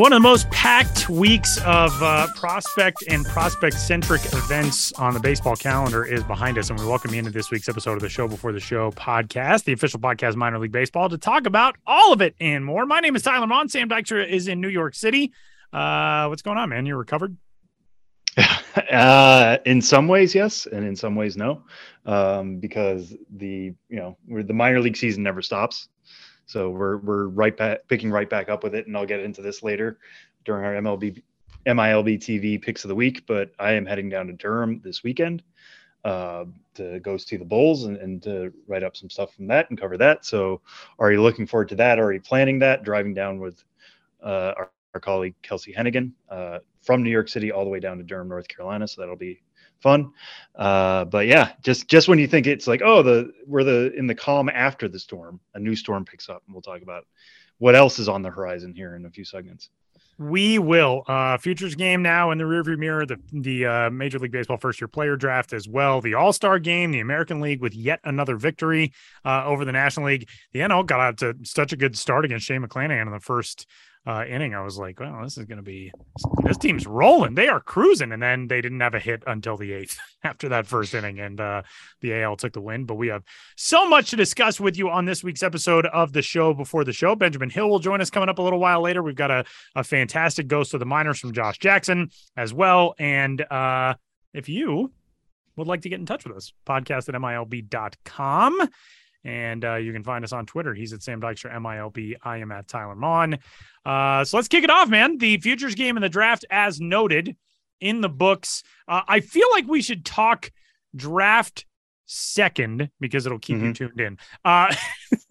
One of the most packed weeks of uh, prospect and prospect centric events on the baseball calendar is behind us. And we welcome you into this week's episode of the Show Before the Show podcast, the official podcast minor league baseball, to talk about all of it and more. My name is Tyler Maun. Sam Dykstra is in New York City. Uh, what's going on, man? You're recovered? Uh, in some ways, yes, and in some ways, no, um, because the you know the minor league season never stops. So we're we're right back picking right back up with it, and I'll get into this later during our MLB MILB TV picks of the week. But I am heading down to Durham this weekend uh, to go see the Bulls and, and to write up some stuff from that and cover that. So are you looking forward to that? Are you planning that? Driving down with uh, our, our colleague Kelsey Hennigan uh, from New York City all the way down to Durham, North Carolina. So that'll be fun. Uh, but yeah, just just when you think it's like, oh, the we're the in the calm after the storm, a new storm picks up, and we'll talk about what else is on the horizon here in a few segments. We will. Uh, futures game now in the rearview mirror. The the uh, Major League Baseball first year player draft as well. The All Star game, the American League with yet another victory uh, over the National League. The NL got out to such a good start against Shane McClanahan in the first uh, inning, I was like, well, this is going to be this team's rolling. They are cruising, and then they didn't have a hit until the eighth after that first inning, and uh, the AL took the win. But we have so much to discuss with you on this week's episode of the show. Before the show, Benjamin Hill will join us coming up a little while later. We've got a a fantastic ghost of the minors from Josh Jackson as well, and uh, if you would like to get in touch with us, podcast at milb.com. And uh, you can find us on Twitter. He's at Sam Dykstra, MILB. I am at Tyler Maun. Uh, so let's kick it off, man. The futures game in the draft, as noted in the books. Uh, I feel like we should talk draft second because it'll keep mm-hmm. you tuned in. Uh,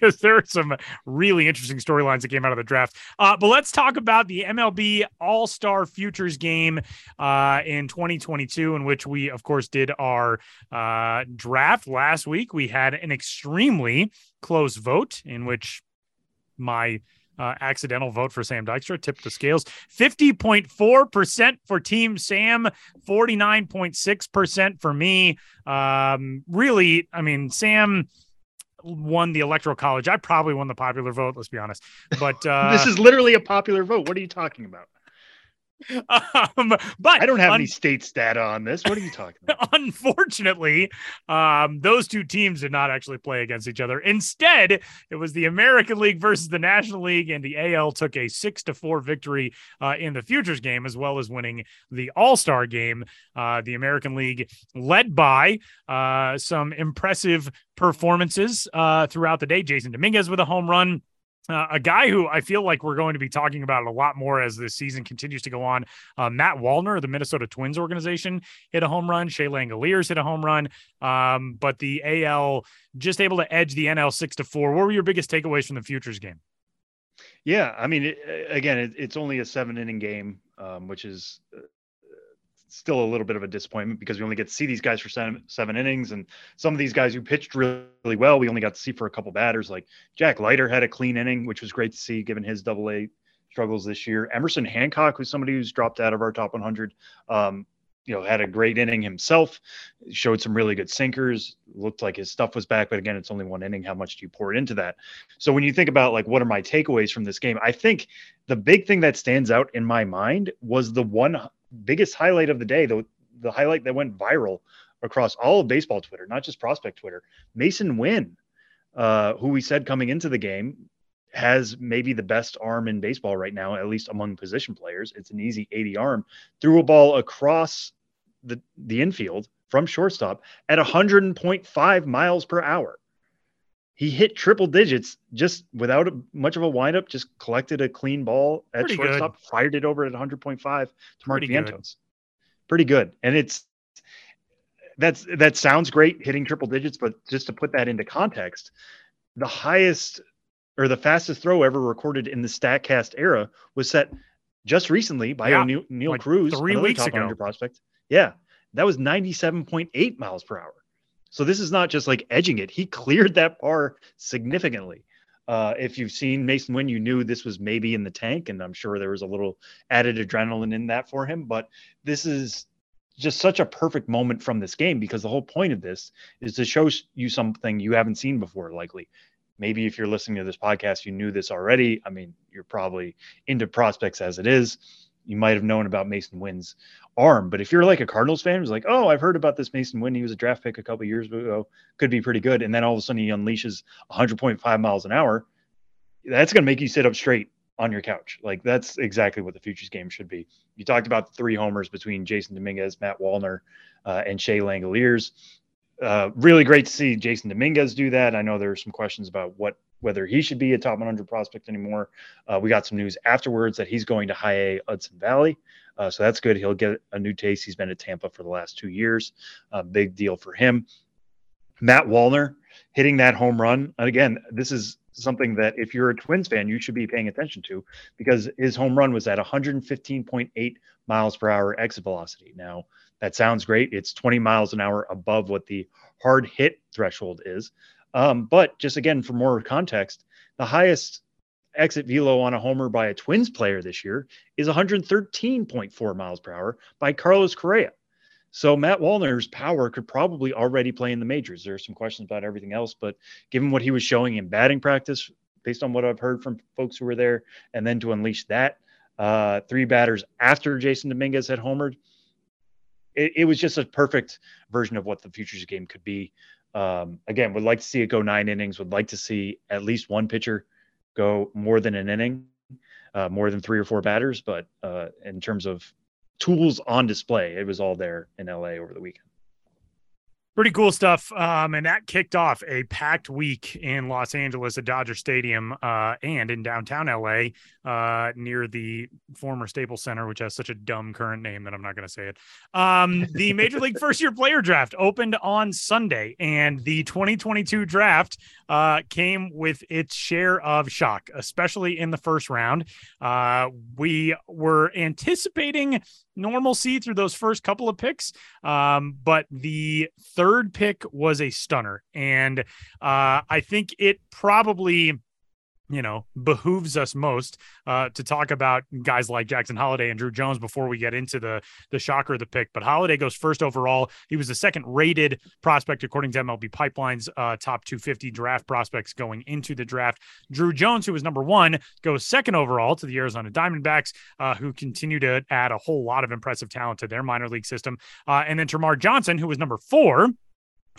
because there are some really interesting storylines that came out of the draft. Uh, but let's talk about the MLB All Star Futures game uh, in 2022, in which we, of course, did our uh, draft last week. We had an extremely close vote in which my uh, accidental vote for Sam Dykstra tipped the scales 50.4% for Team Sam, 49.6% for me. Um, really, I mean, Sam won the electoral college. I probably won the popular vote. Let's be honest. But uh, this is literally a popular vote. What are you talking about? Um, but I don't have un- any states data on this. What are you talking about? Unfortunately, um, those two teams did not actually play against each other. Instead, it was the American League versus the National League, and the AL took a six to four victory uh, in the futures game, as well as winning the All Star game. Uh, the American League led by uh, some impressive performances uh, throughout the day. Jasson Dominguez with a home run. Uh, a guy who I feel like we're going to be talking about a lot more as this season continues to go on. Uh, Matt Wallner, the Minnesota Twins organization, hit a home run. Shea Langeliers hit a home run. Um, but the AL just able to edge the NL six to four. What were your biggest takeaways from the futures game? Yeah, I mean, it, again, it, it's only a seven inning game, um, which is uh, still a little bit of a disappointment because we only get to see these guys for seven, seven innings, and some of these guys who pitched really, really well, we only got to see for a couple batters. Like Jack Leiter had a clean inning, which was great to see given his Double A struggles this year. Emerson Hancock, who's somebody who's dropped out of our top 100, um, you know, had a great inning himself. Showed some really good sinkers. Looked like his stuff was back, but again, it's only one inning. How much do you pour into that? So when you think about like what are my takeaways from this game, I think the big thing that stands out in my mind was the one biggest highlight of the day, the the highlight that went viral across all of baseball Twitter, not just prospect Twitter. Masyn Winn, uh, who we said coming into the game has maybe the best arm in baseball right now, at least among position players. It's an easy 80 arm. Threw a ball across the the infield from shortstop at 100.5 miles per hour. He hit triple digits just without a, much of a windup. Just collected a clean ball at Pretty shortstop, good. fired it over at 100.5 to Mark Vientos. Pretty good, and it's that's that sounds great hitting triple digits, but just to put that into context, the highest or the fastest throw ever recorded in the Statcast era was set just recently by yeah, Neil, Neil like Cruz, three weeks ago. Prospect. Yeah, that was 97.8 miles per hour. So this is not just like edging it. He cleared that bar significantly. Uh, if you've seen Masyn Winn, you knew this was maybe in the tank, and I'm sure there was a little added adrenaline in that for him. But this is just such a perfect moment from this game because the whole point of this is to show you something you haven't seen before, likely. maybe if you're listening to this podcast, you knew this already. I mean, you're probably into prospects as it is. You might have known about Masyn Winn's arm, but if you're like a Cardinals fan who's like, oh, I've heard about this Masyn Winn, he was a draft pick a couple years ago, could be pretty good, and then all of a sudden he unleashes 100.5 miles an hour, that's going to make you sit up straight on your couch. Like that's exactly what the futures game should be. You talked about the three homers between Jasson Dominguez, Matt Wallner, uh, and Shea Langeliers. Uh, really great to see Jasson Dominguez do that. I know there are some questions about what whether he should be a top 100 prospect anymore. Uh, we got some news afterwards that he's going to high A Hudson Valley. Uh, so that's good. He'll get a new taste. He's been at Tampa for the last two years. Uh, big deal for him. Matt Wallner hitting that home run. And again, this is something that if you're a Twins fan, you should be paying attention to because his home run was at 115.8 miles per hour exit velocity. Now, that sounds great. It's 20 miles an hour above what the hard hit threshold is. Um, but just again, for more context, the highest exit velo on a homer by a Twins player this year is 113.4 miles per hour by Carlos Correa. So Matt Wallner's power could probably already play in the majors. There are some questions about everything else, but given what he was showing in batting practice, based on what I've heard from folks who were there, and then to unleash that uh, three batters after Jasson Dominguez had homered, it, it, was just a perfect version of what the futures game could be. Um, again, would like to see it go nine innings. Would like to see at least one pitcher go more than an inning, uh, more than three or four batters. But uh, in terms of tools on display. It was all there in LA over the weekend. Pretty cool stuff. Um, and that kicked off a packed week in Los Angeles at Dodger Stadium uh, and in downtown LA uh, near the former Staples Center, which has such a dumb current name that I'm not going to say it. Um, the Major League First Year Player Draft opened on Sunday, and the 2022 draft uh, came with its share of shock, especially in the first round. Uh, we were anticipating normalcy through those first couple of picks. Um, but the third pick was a stunner. And uh, I think it probably you know, behooves us most uh, to talk about guys like Jackson Holliday and Drew Jones before we get into the the shocker of the pick. But Holliday goes first overall. He was the second rated prospect according to MLB Pipeline's uh, top 250 draft prospects going into the draft. Drew Jones, who was number one, goes second overall to the Arizona Diamondbacks, uh, who continue to add a whole lot of impressive talent to their minor league system. Uh, and then Termarr Johnson, who was number four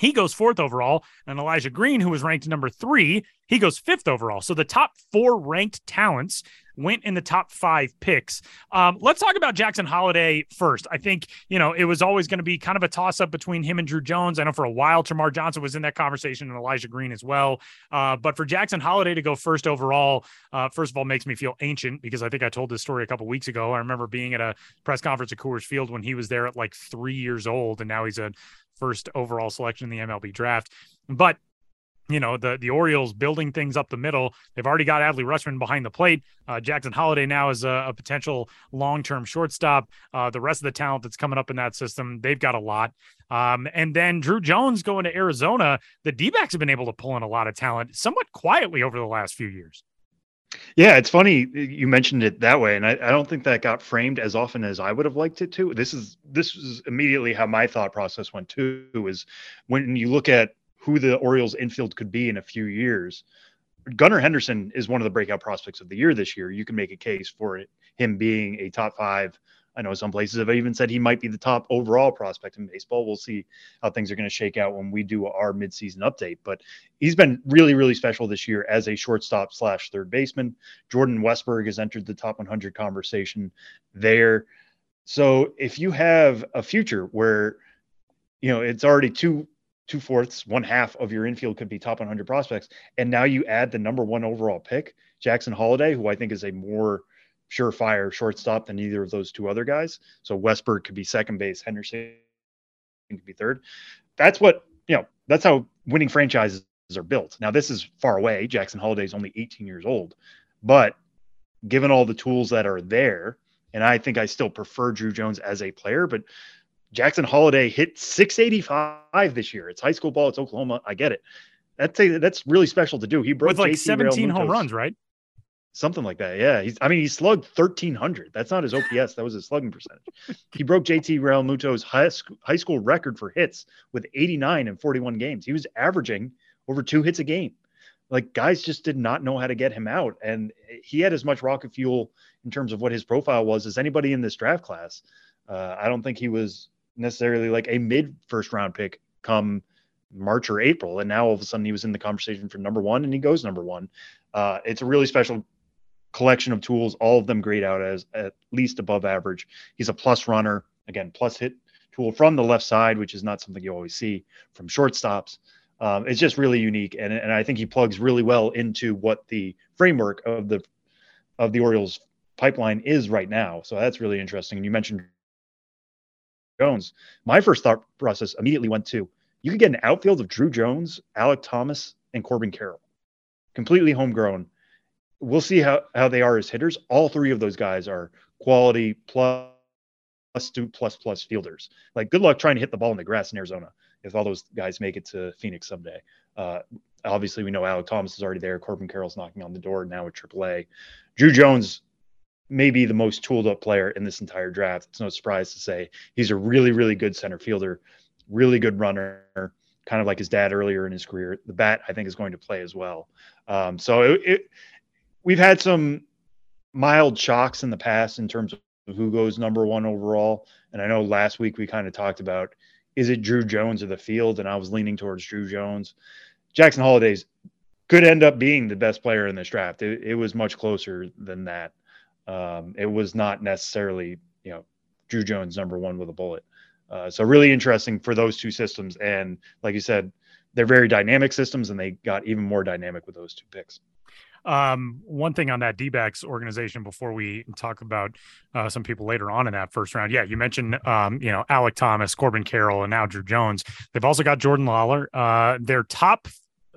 he goes fourth overall, and Elijah Green, who was ranked number three, he goes fifth overall. So the top four ranked talents went in the top five picks. Um, let's talk about Jackson Holliday first. I think, you know, it was always going to be kind of a toss up between him and Drew Jones. I know for a while, Termarr Johnson was in that conversation and Elijah Green as well. Uh, but for Jackson Holliday to go first overall, uh, first of all, makes me feel ancient because I think I told this story a couple weeks ago. I remember being at a press conference at Coors Field when he was there at like three years old, and now he's a first overall selection in the MLB draft. But you know the the Orioles building things up the middle. They've already got Adley Rutschman behind the plate. Uh, Jackson Holliday now is a, a potential long term shortstop. Uh, the rest of the talent that's coming up in that system, they've got a lot. Um, and then Drew Jones going to Arizona. The D backs have been able to pull in a lot of talent somewhat quietly over the last few years. Yeah, it's funny you mentioned it that way, and I, I, don't think that got framed as often as I would have liked it to. This is this is immediately how my thought process went too. Is when you look at who the Orioles infield could be in a few years, Gunnar Henderson is one of the breakout prospects of the year this year. You can make a case for it, him being a top five I know some places have even said he might be the top overall prospect in baseball. We'll see how things are going to shake out when we do our midseason update. But he's been really, really special this year as a shortstop slash third baseman. Jordan Westburg has entered the top 100 conversation there. So if you have a future where, you know, it's already two two fourths, one half of your infield could be top 100 prospects, and now you add the number one overall pick, Jackson Holliday, who I think is a more surefire shortstop than either of those two other guys. So Westburg could be second base, Henderson could be third. That's what, you know, that's how winning franchises are built. Now, this is far away. Jackson Holliday is only 18 years old, but given all the tools that are there, and I think I still prefer Drew Jones as a player, but Jackson Holliday hit 685 this year. It's high school ball. It's Oklahoma. I get it. That's a, that's really special to do. He broke with like JT 17 home runs, right? Something like that. Yeah. He's, I mean, he slugged 1300. That's not his OPS. That was his slugging percentage. he broke JT Realmuto's high, high school record for hits with 89 in 41 games. He was averaging over two hits a game. like guys just did not know how to get him out. And he had as much rocket fuel in terms of what his profile was as anybody in this draft class. Uh, I don't think he was necessarily like a mid first round pick come March or April. And now all of a sudden he was in the conversation for number one and he goes number one. Uh, it's a really special collection of tools, all of them grade out as at least above average. He's a plus runner, again, plus hit tool from the left side, which is not something you always see from shortstops. Um, it's just really unique, and and I think he plugs really well into what the framework of the of the Orioles pipeline is right now. So that's really interesting. And you mentioned Jones. My first thought process immediately went to you could get an outfield of Drew Jones, Alek Thomas, and Corbin Carroll, completely homegrown. We'll see how how they are as hitters. All three of those guys are quality plus plus two plus plus fielders. Like good luck trying to hit the ball in the grass in Arizona if all those guys make it to Phoenix someday. Uh, obviously, we know Alek Thomas is already there. Corbin Carroll's knocking on the door now at AAA. Drew Jones may be the most tooled up player in this entire draft. It's no surprise to say he's a really, really good center fielder, really good runner, kind of like his dad earlier in his career. The bat, I think, is going to play as well. Um, so it, it, we've had some mild shocks in the past in terms of who goes number one overall. And I know last week we kind of talked about is it Drew Jones or the field? And I was leaning towards Drew Jones. Jackson Holliday's could end up being the best player in this draft. It, it was much closer than that. Um, it was not necessarily, you know, Drew Jones number one with a bullet. Uh, so really interesting for those two systems. And like you said, they're very dynamic systems, and they got even more dynamic with those two picks. Um, one thing on that d organization before we talk about uh, some people later on in that first round. Yeah, you mentioned um, you know Alek Thomas, Corbin Carroll, and now Drew Jones. They've also got Jordan Lawlar. Uh, their top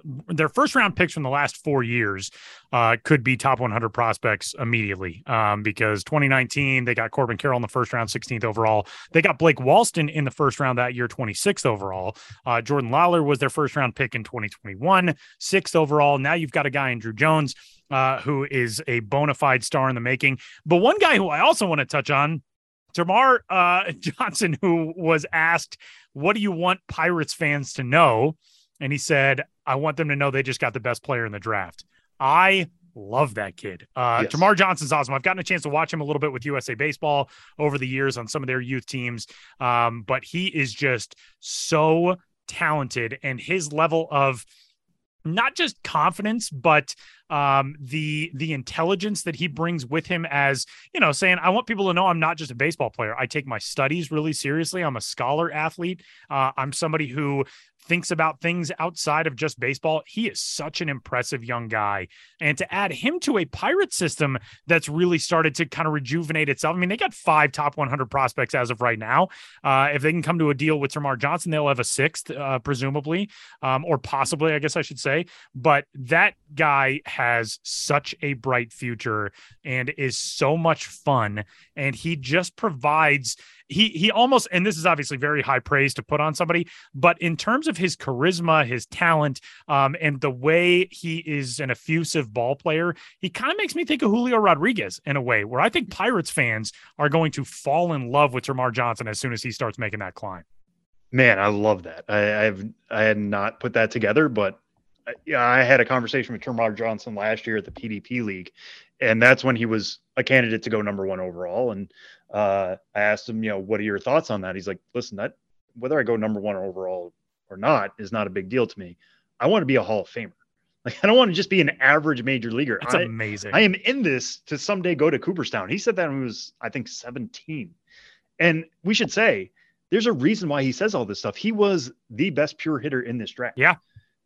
their first round picks from the last four years uh, could be top 100 prospects immediately um, because 2019 they got Corbin Carroll in the first round, 16th overall. They got Blake Walston in the first round that year, 26th overall. Uh, Jordan Lawlar was their first round pick in 2021, sixth overall. Now you've got a guy in Drew Jones uh, who is a bona fide star in the making. But one guy who I also want to touch on. Termarr uh, Johnson, who was asked, What do you want Pirates fans to know? And he said, I want them to know they just got the best player in the draft. I love that kid. Uh, yes. Termarr Johnson's awesome. I've gotten a chance to watch him a little bit with USA Baseball over the years on some of their youth teams, um, but he is just so talented, and his level of not just confidence, but um, the the intelligence that he brings with him as you know saying i want people to know i'm not just a baseball player i take my studies really seriously i'm a scholar athlete uh, i'm somebody who thinks about things outside of just baseball. He is such an impressive young guy. And to add him to a pirate system that's really started to kind of rejuvenate itself. I mean, they got five top 100 prospects as of right now. Uh, if they can come to a deal with Termarr Johnson, they'll have a sixth, uh, presumably, um, or possibly, I guess I should say. But that guy has such a bright future and is so much fun. And he just provides he he almost and this is obviously very high praise to put on somebody but in terms of his charisma his talent um, and the way he is an effusive ball player he kind of makes me think of julio rodriguez in a way where i think pirates fans are going to fall in love with termarr johnson as soon as he starts making that climb. Man i love that. I i've i had not put that together but uh, yeah, I had a conversation with Termarr Johnson last year at the PDP League, and that's when he was a candidate to go number one overall. And uh, I asked him, you know, what are your thoughts on that? He's like, listen, that whether I go number one overall or not is not a big deal to me. I want to be a Hall of Famer. Like I don't want to just be an average major leaguer. That's I, amazing. I am in this to someday go to Cooperstown. He said that when he was, I think, 17. And we should say there's a reason why he says all this stuff. He was the best pure hitter in this draft. Yeah.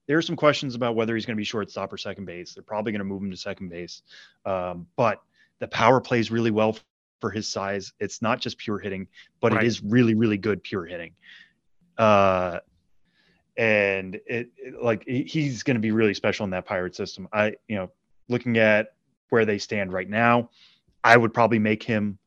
There are some questions about whether he's going to be shortstop or second base. They're probably going to move him to second base. Um, but the power plays really well for his size. It's not just pure hitting, but right. it is really, really good pure hitting. Uh, and it, it like he's going to be really special in that pirate system. I, you know, looking at where they stand right now, I would probably make him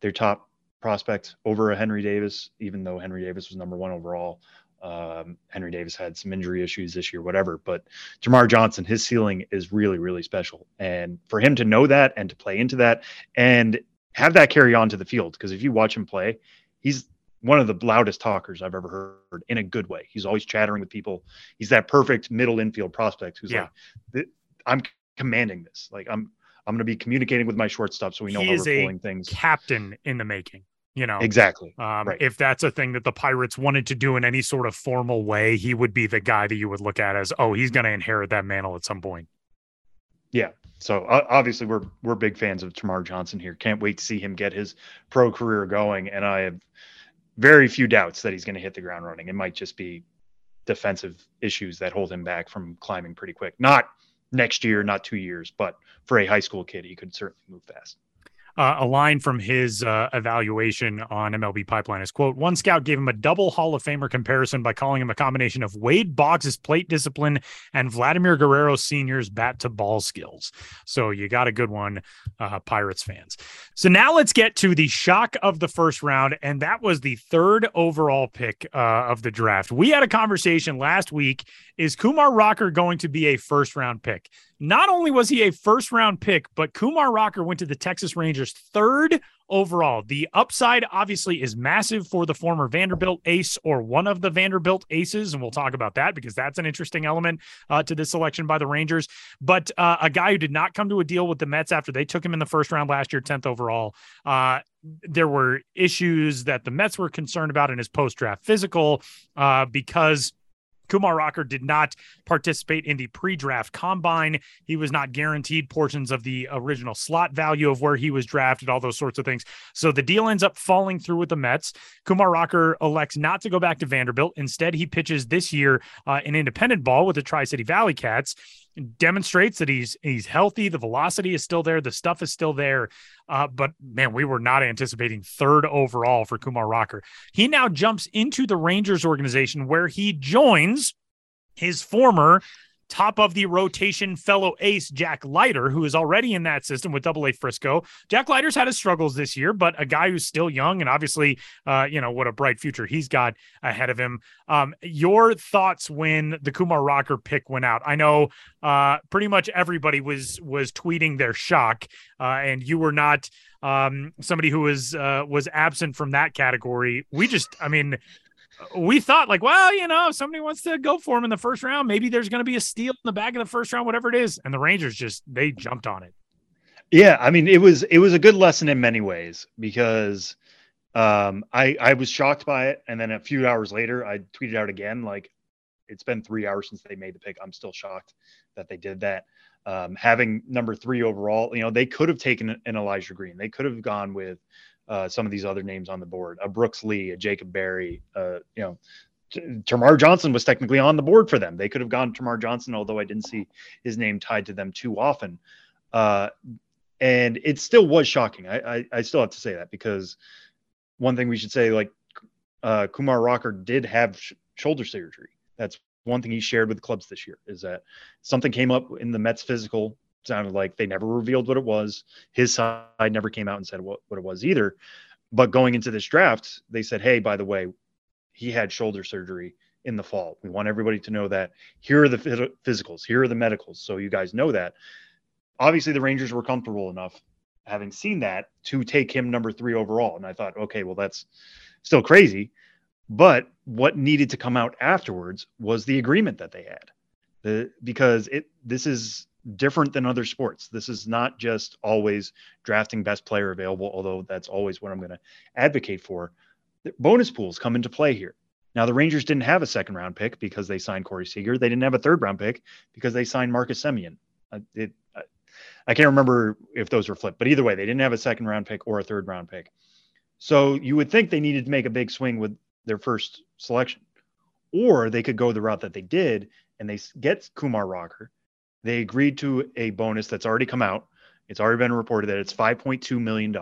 their top prospect over a Henry Davis, even though Henry Davis was number one overall. Um, Henry Davis had some injury issues this year, whatever. But Jamar Johnson, his ceiling is really, really special. And for him to know that and to play into that, and have that carry on to the field because if you watch him play, he's one of the loudest talkers I've ever heard in a good way. He's always chattering with people. He's that perfect middle infield prospect who's yeah. like, I'm commanding this. Like I'm I'm going to be communicating with my shortstop so we know he how we're pulling things. Captain in the making. You know exactly. Um, right. If that's a thing that the Pirates wanted to do in any sort of formal way, he would be the guy that you would look at as, oh, he's going to inherit that mantle at some point. Yeah. So uh, obviously we're we're big fans of Termarr Johnson here. Can't wait to see him get his pro career going, and I have very few doubts that he's going to hit the ground running. It might just be defensive issues that hold him back from climbing pretty quick. Not next year, not two years, but for a high school kid, he could certainly move fast. Uh, a line from his uh, evaluation on MLB Pipeline is quote one scout gave him a double Hall of Famer comparison by calling him a combination of Wade Boggs' plate discipline and Vladimir Guerrero Sr.'s bat to ball skills. So you got a good one, uh, Pirates fans. So now let's get to the shock of the first round, and that was the third overall pick uh, of the draft. We had a conversation last week. Is Kumar Rocker going to be a first round pick? Not only was he a first round pick, but Kumar Rocker went to the Texas Rangers third overall. The upside obviously is massive for the former Vanderbilt ace or one of the Vanderbilt aces. And we'll talk about that because that's an interesting element uh, to this selection by the Rangers. But uh, a guy who did not come to a deal with the Mets after they took him in the first round last year, 10th overall. Uh, there were issues that the Mets were concerned about in his post draft physical uh, because Kumar Rocker did not participate in the pre draft combine. He was not guaranteed portions of the original slot value of where he was drafted, all those sorts of things. So the deal ends up falling through with the Mets. Kumar Rocker elects not to go back to Vanderbilt. Instead, he pitches this year uh, in independent ball with the Tri City Valley Cats demonstrates that he's he's healthy. The velocity is still there. The stuff is still there. Uh, but man, we were not anticipating third overall for Kumar Rocker. He now jumps into the Rangers organization where he joins his former top of the rotation fellow ace Jack Leiter, who is already in that system with Double A Frisco. Jack Leiter's had his struggles this year, but a guy who's still young and obviously, uh, you know, what a bright future he's got ahead of him. Um, your thoughts when the Kumar Rocker pick went out? I know uh, pretty much everybody was was tweeting their shock, uh, and you were not um, somebody who was uh, was absent from that category. We just, I mean, we thought like, well, you know, if somebody wants to go for him in the first round, maybe there's going to be a steal in the back of the first round, whatever it is. And the Rangers just they jumped on it. Yeah, I mean, it was it was a good lesson in many ways because um, I I was shocked by it, and then a few hours later, I tweeted out again like, it's been three hours since they made the pick. I'm still shocked that they did that. Um, having number three overall, you know, they could have taken an Elijah Green. They could have gone with uh, some of these other names on the board, a Brooks Lee, a Jacob Berry, uh, you know, Termarr Johnson was technically on the board for them. They could have gone Termarr Johnson, although I didn't see his name tied to them too often. Uh, and it still was shocking. I, I, I, still have to say that because one thing we should say, like uh, Kumar Rocker did have sh- shoulder surgery. That's one thing he shared with clubs this year is that something came up in the Mets physical sounded like they never revealed what it was. His side never came out and said what, what it was either. But going into this draft, they said, hey, by the way, he had shoulder surgery in the fall. We want everybody to know that here are the physicals, here are the medicals. So you guys know that. Obviously, the Rangers were comfortable enough having seen that to take him number three overall. And I thought, okay, well, that's still crazy. But what needed to come out afterwards was the agreement that they had. The, because it this is different than other sports. This is not just always drafting best player available, although that's always what I'm going to advocate for. Bonus pools come into play here. Now, the Rangers didn't have a second round pick because they signed Corey Seager. They didn't have a third round pick because they signed Marcus. Uh, it, uh, I can't remember if those were flipped, but either way, they didn't have a second round pick or a third round pick. So you would think they needed to make a big swing with their first selection, or they could go the route that they did and they get Kumar Rocker they agreed to a bonus that's already come out. It's already been reported that it's $5.2 million,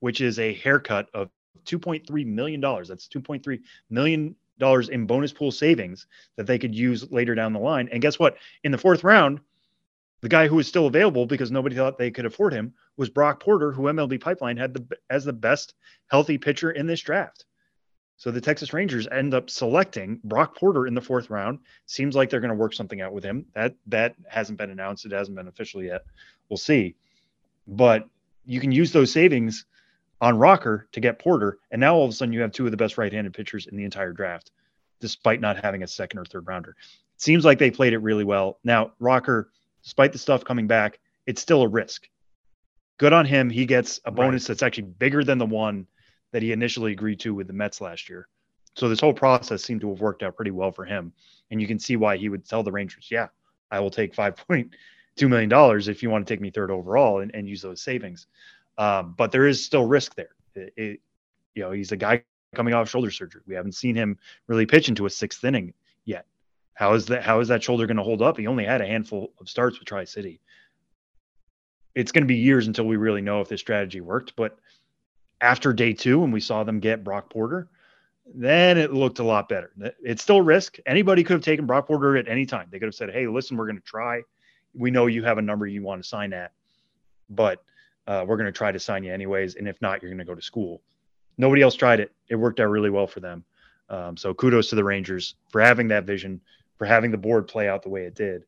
which is a haircut of $2.3 million. That's $2.3 million in bonus pool savings that they could use later down the line. And guess what? In the fourth round, the guy who was still available because nobody thought they could afford him was Brock Porter, who MLB Pipeline had the, as the best healthy pitcher in this draft. So the Texas Rangers end up selecting Brock Porter in the fourth round. Seems like they're going to work something out with him. That that hasn't been announced. It hasn't been official yet. We'll see. But you can use those savings on Rocker to get Porter, and now all of a sudden you have two of the best right-handed pitchers in the entire draft, despite not having a second or third rounder. It seems like they played it really well. Now Rocker, despite the stuff coming back, it's still a risk. Good on him. He gets a bonus right. that's actually bigger than the one that he initially agreed to with the Mets last year. So this whole process seemed to have worked out pretty well for him. And you can see why he would tell the Rangers, yeah, I will take $5.2 million if you want to take me third overall and, and use those savings. Um, but there is still risk there. It, it, you know, he's a guy coming off shoulder surgery. We haven't seen him really pitch into a sixth inning yet. How is that? How is that shoulder going to hold up? He only had a handful of starts with Tri City. It's going to be years until we really know if this strategy worked. But after day two, when we saw them get Brock Porter, then it looked a lot better. It's still risk. Anybody could have taken Brock Porter at any time. They could have said, "Hey, listen, we're going to try. We know you have a number you want to sign at, but uh, we're going to try to sign you anyways. And if not, you're going to go to school. Nobody else tried it. It worked out really well for them. Um, so kudos to the Rangers for having that vision, for having the board play out the way it did.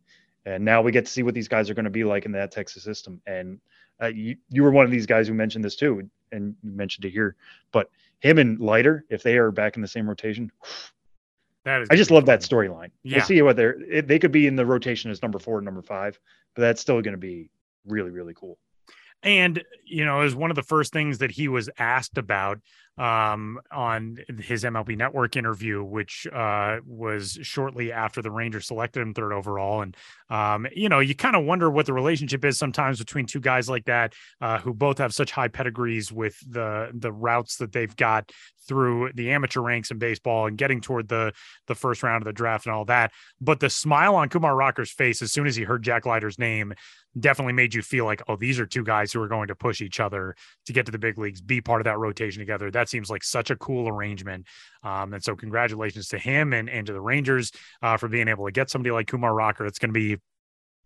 And now we get to see what these guys are going to be like in that Texas system. And uh, you, you were one of these guys who mentioned this too, and you mentioned it here. But him and Leiter, if they are back in the same rotation, that is I just love that storyline. Yeah. We'll see what they're. They could be in the rotation as number four, number five, but that's still going to be really, really cool. And, you know, as one of the first things that he was asked about um, on his MLB Network interview, which uh, was shortly after the Rangers selected him third overall. And, um, you know, you kind of wonder what the relationship is sometimes between two guys like that uh, who both have such high pedigrees with the the routes that they've got through the amateur ranks in baseball and getting toward the the first round of the draft and all that. But the smile on Kumar Rocker's face as soon as he heard Jack Leiter's name definitely made you feel like, oh, these are two guys who are going to push each other to get to the big leagues, be part of that rotation together. That seems like such a cool arrangement. Um, and so, congratulations to him and, and to the Rangers uh, for being able to get somebody like Kumar Rocker. It's going to be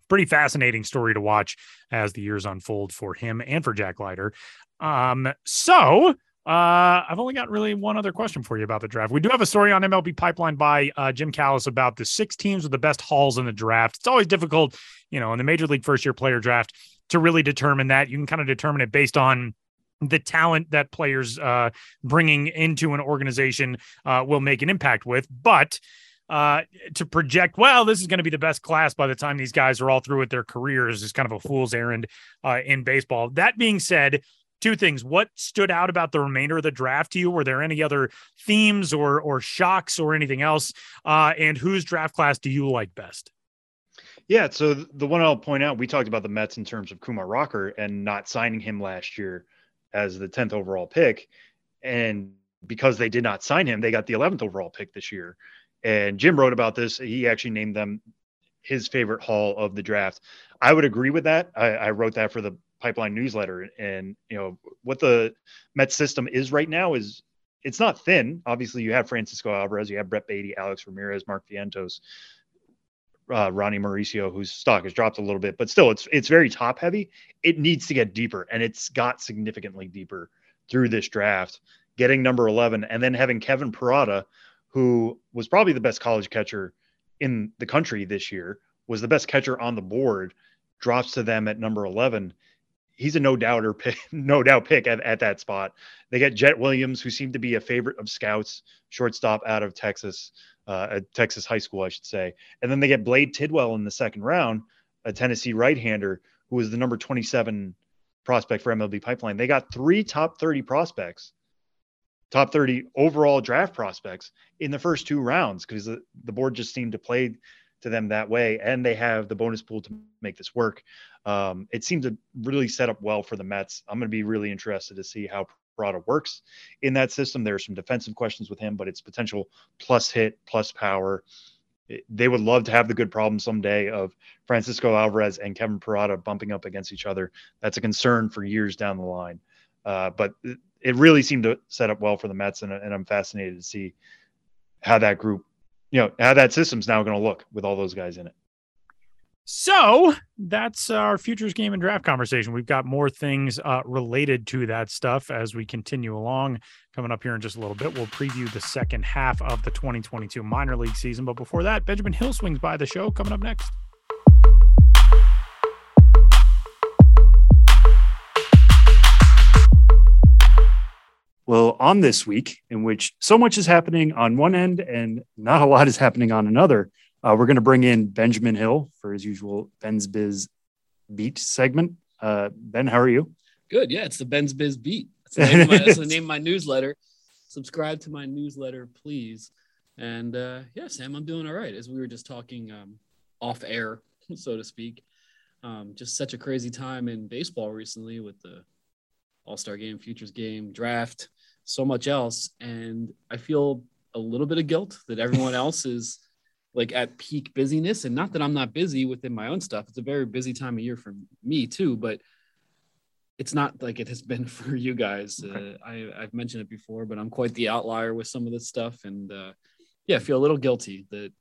pretty fascinating story to watch as the years unfold for him and for Jack Leiter. Um, so uh, I've only got really one other question for you about the draft. We do have a story on MLB Pipeline by uh, Jim Callis about the six teams with the best hauls in the draft. It's always difficult, you know, in the Major League First Year Player Draft to really determine that. You can kind of determine it based on the talent that players uh, bringing into an organization uh, will make an impact with, but uh, to project, well, this is going to be the best class by the time these guys are all through with their careers is kind of a fool's errand uh, in baseball. That being said, two things. What stood out about the remainder of the draft to you? Were there any other themes or or shocks or anything else? Uh, and whose draft class do you like best? Yeah so the one i'll point out we talked about the mets in terms of kumar rocker and not signing him last year as the 10th overall pick. And because they did not sign him they got the 11th overall pick this year. And jim wrote about this. He actually named them his favorite haul of the draft. I would agree with that. I, I wrote that for the pipeline newsletter. And you know what the Met system is right now is it's not thin. Obviously, you have Francisco Alvarez, you have Brett Baty, Alex Ramirez, Mark Vientos, uh, Ronny Mauricio, whose stock has dropped a little bit, but still, it's it's very top heavy. It needs to get deeper, and it's got significantly deeper through this draft. Getting number eleven, and then having Kevin Parada, who was probably the best college catcher in the country this year, was the best catcher on the board, drops to them at number eleven he's a no doubter pick, no doubt pick at, at that spot. They get Jett Williams, who seemed to be a favorite of scouts, shortstop out of Texas, uh, at Texas high school, I should say. And then they get Blade Tidwell in the second round, a Tennessee right-hander who was the number 27 prospect for MLB Pipeline. They got three top 30 prospects, top 30 overall draft prospects in the first two rounds because the, the board just seemed to play to them that way, and they have the bonus pool to make this work. Um, it seems to really set up well for the Mets. I'm going to be really interested to see how Parada works in that system. There are some defensive questions with him, but it's potential plus hit, plus power. They would love to have the good problem someday of Francisco Alvarez and Kevin Parada bumping up against each other. That's a concern for years down the line. Uh, but it really seemed to set up well for the Mets, and, and I'm fascinated to see how that group you know how that system's now going to look with all those guys in it. So that's our futures game and draft conversation. We've got more things uh, related to that stuff as we continue along. Coming up here in just a little bit, we'll preview the second half of the 2022 minor league season. But before that, Benjamin Hill swings by the show. Coming up next. Well, on this week, in which so much is happening on one end and not a lot is happening on another, uh, we're going to bring in Benjamin Hill for his usual Ben's Biz beat segment. Uh, ben, how are you? Good. Yeah, it's the Ben's Biz beat. That's the name, of my, that's the name of my newsletter. Subscribe to my newsletter, please. And uh, yeah, Sam, I'm doing all right. As we were just talking um, off air, so to speak, um, just such a crazy time in baseball recently with the All Star game, Futures game, draft, so much else. And I feel a little bit of guilt that everyone else is like at peak busyness. And not that I'm not busy within my own stuff, it's a very busy time of year for me too. But it's not like it has been for you guys. Uh, I, I've mentioned it before, but I'm quite the outlier with some of this stuff. And uh, yeah, I feel a little guilty that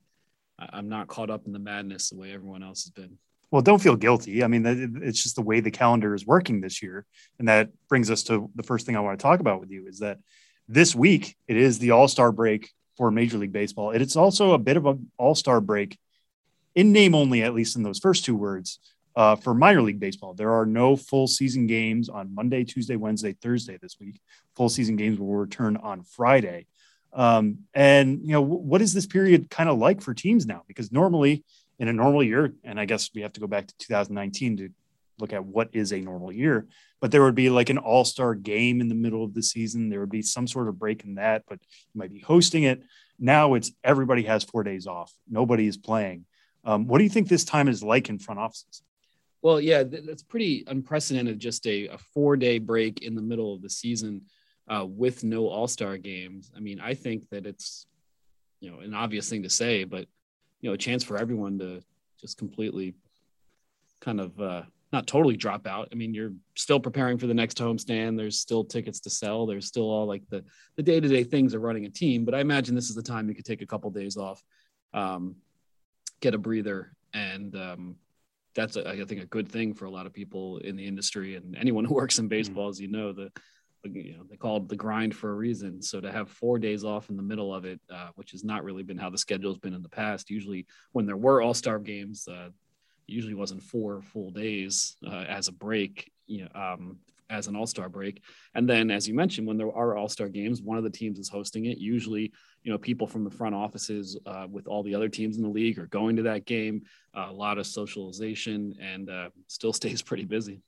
I'm not caught up in the madness the way everyone else has been. Well, don't feel guilty. I mean, it's just the way the calendar is working this year. And that brings us to the first thing I want to talk about with you is that this week it is the All Star break for Major League Baseball. It's also a bit of an All Star break in name only, at least in those first two words, uh, for minor league baseball. There are no full season games on Monday, Tuesday, Wednesday, Thursday this week. Full season games will return on Friday. Um, and you know, what is this period kind of like for teams now? Because normally in a normal year, and I guess we have to go back to 2019 to look at what is a normal year, but there would be like an all-star game in the middle of the season. There would be some sort of break in that, but you might be hosting it. Now it's everybody has four days off. Nobody is playing. Um, what do you think this time is like in front offices? Well, yeah, that's pretty unprecedented. Just a, a four-day break in the middle of the season uh, with no All Star games. I mean, I think that it's you know an obvious thing to say, but you know, a chance for everyone to just completely kind of uh, not totally drop out. I mean, you're still preparing for the next homestand. There's still tickets to sell. There's still all like the the day to day things of running a team. But I imagine this is the time you could take a couple days off, um, get a breather, and um, that's a, I think a good thing for a lot of people in the industry and anyone who works in mm-hmm. baseball. Mm-hmm. As you know, the you know they call it the grind for a reason. So to have four days off in the middle of it uh, which has not really been how the schedule has been in the past usually when there were all-star games uh, usually wasn't four full days uh, as a break you know um, as an all-star break. And then as you mentioned when there are all-star games one of the teams is hosting it. Usually you know people from the front offices uh, with all the other teams in the league are going to that game. A lot of socialization and uh, still stays pretty busy.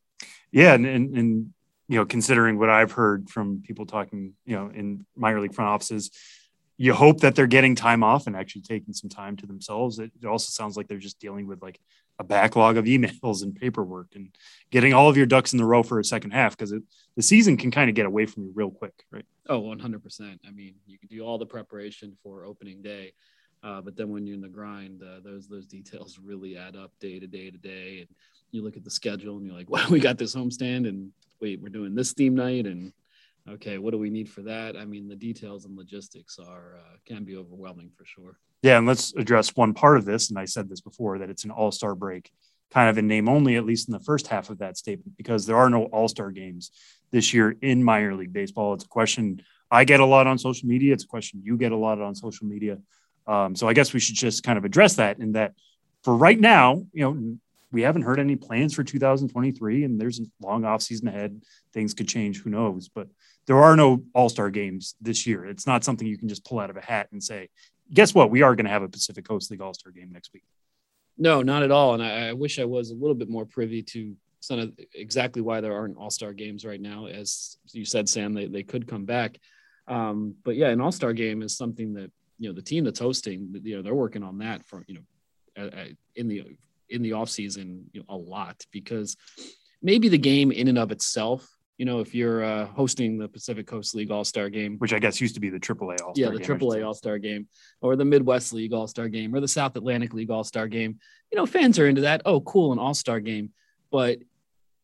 Yeah and, and, and you know, considering what I've heard from people talking, you know, in minor league front offices, you hope that they're getting time off and actually taking some time to themselves. It, it, also sounds like they're just dealing with like a backlog of emails and paperwork and getting all of your ducks in the row for a second half because the season can kind of get away from you real quick, right? Oh, 100%. I mean, you can do all the preparation for opening day. Uh, but then when you're in the grind, uh, those those details really add up day to day to day. And you look at the schedule and you're like, well, we got this homestand and wait, we're doing this theme night and okay, what do we need for that? I mean, the details and logistics are uh, can be overwhelming for sure. Yeah, and let's address one part of this. And I said this before that it's an All Star break, kind of in name only, at least in the first half of that statement, because there are no All Star games this year in minor league baseball. It's a question I get a lot on social media. It's a question you get a lot on social media. Um, so I guess we should just kind of address that in that for right now, you know, we haven't heard any plans for 2023 and there's a long off season ahead. Things could change. Who knows? But there are no all-star games this year. It's not something you can just pull out of a hat and say guess what? We are going to have a pacific coast league all-star game next week. No not at all. And I, I, wish i was a little bit more privy to some of exactly why there aren't all-star games right now. As you said sam they, they could come back. Um, but yeah an all-star game is something that you know the team that's hosting you know they're working on that for you know in the in the off season you know, a lot because maybe the game in and of itself you know, if you're uh, hosting the Pacific Coast League All Star Game, which I guess used to be the AAA All Star. Yeah, the AAA All Star Game, or the Midwest League All Star Game, or the South Atlantic League All Star Game. You know, fans are into that. Oh, cool, an All Star Game. But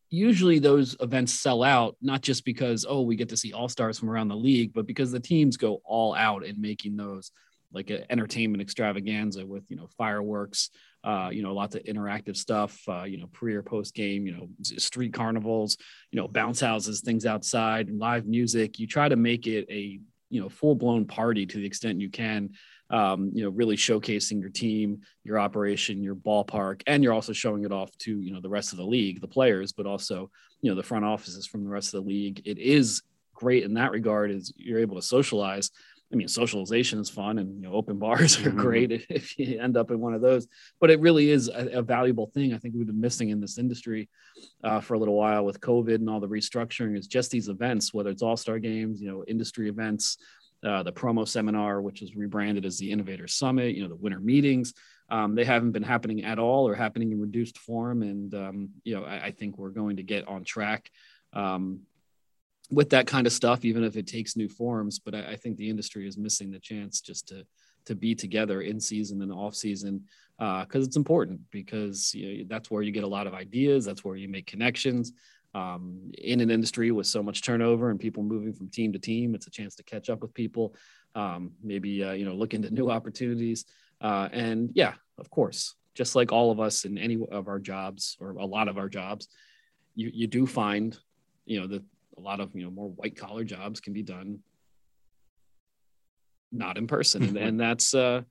usually those events sell out not just because oh we get to see all stars from around the league, but because the teams go all out in making those like an entertainment extravaganza with you know fireworks uh, you know lots of interactive stuff uh, you know pre or post game you know street carnivals you know bounce houses things outside live music you try to make it a you know full blown party to the extent you can um, you know really showcasing your team your operation your ballpark and you're also showing it off to you know the rest of the league the players but also you know the front offices from the rest of the league it is great in that regard is you're able to socialize. I mean, socialization is fun, and you know, open bars are mm-hmm. great if you end up in one of those. But it really is a, a valuable thing. I think we've been missing in this industry uh, for a little while with COVID and all the restructuring. Is just these events, whether it's All Star games, you know, industry events, uh, the promo seminar, which was rebranded as the Innovator Summit, you know, the winter meetings. Um, they haven't been happening at all or happening in reduced form. And, um, you know, I, I, think we're going to get on track um, with that kind of stuff, even if it takes new forms. But I, I, think the industry is missing the chance just to, to be together in season and off season because uh, it's important because you know, that's where you get a lot of ideas. That's where you make connections um, in an industry with so much turnover and people moving from team to team. It's a chance to catch up with people, um, maybe uh, you know look into new opportunities, uh, and yeah, of course, just like all of us in any of our jobs or a lot of our jobs, you you do find you know that a lot of you know more white collar jobs can be done not in person, and, and that's. Uh,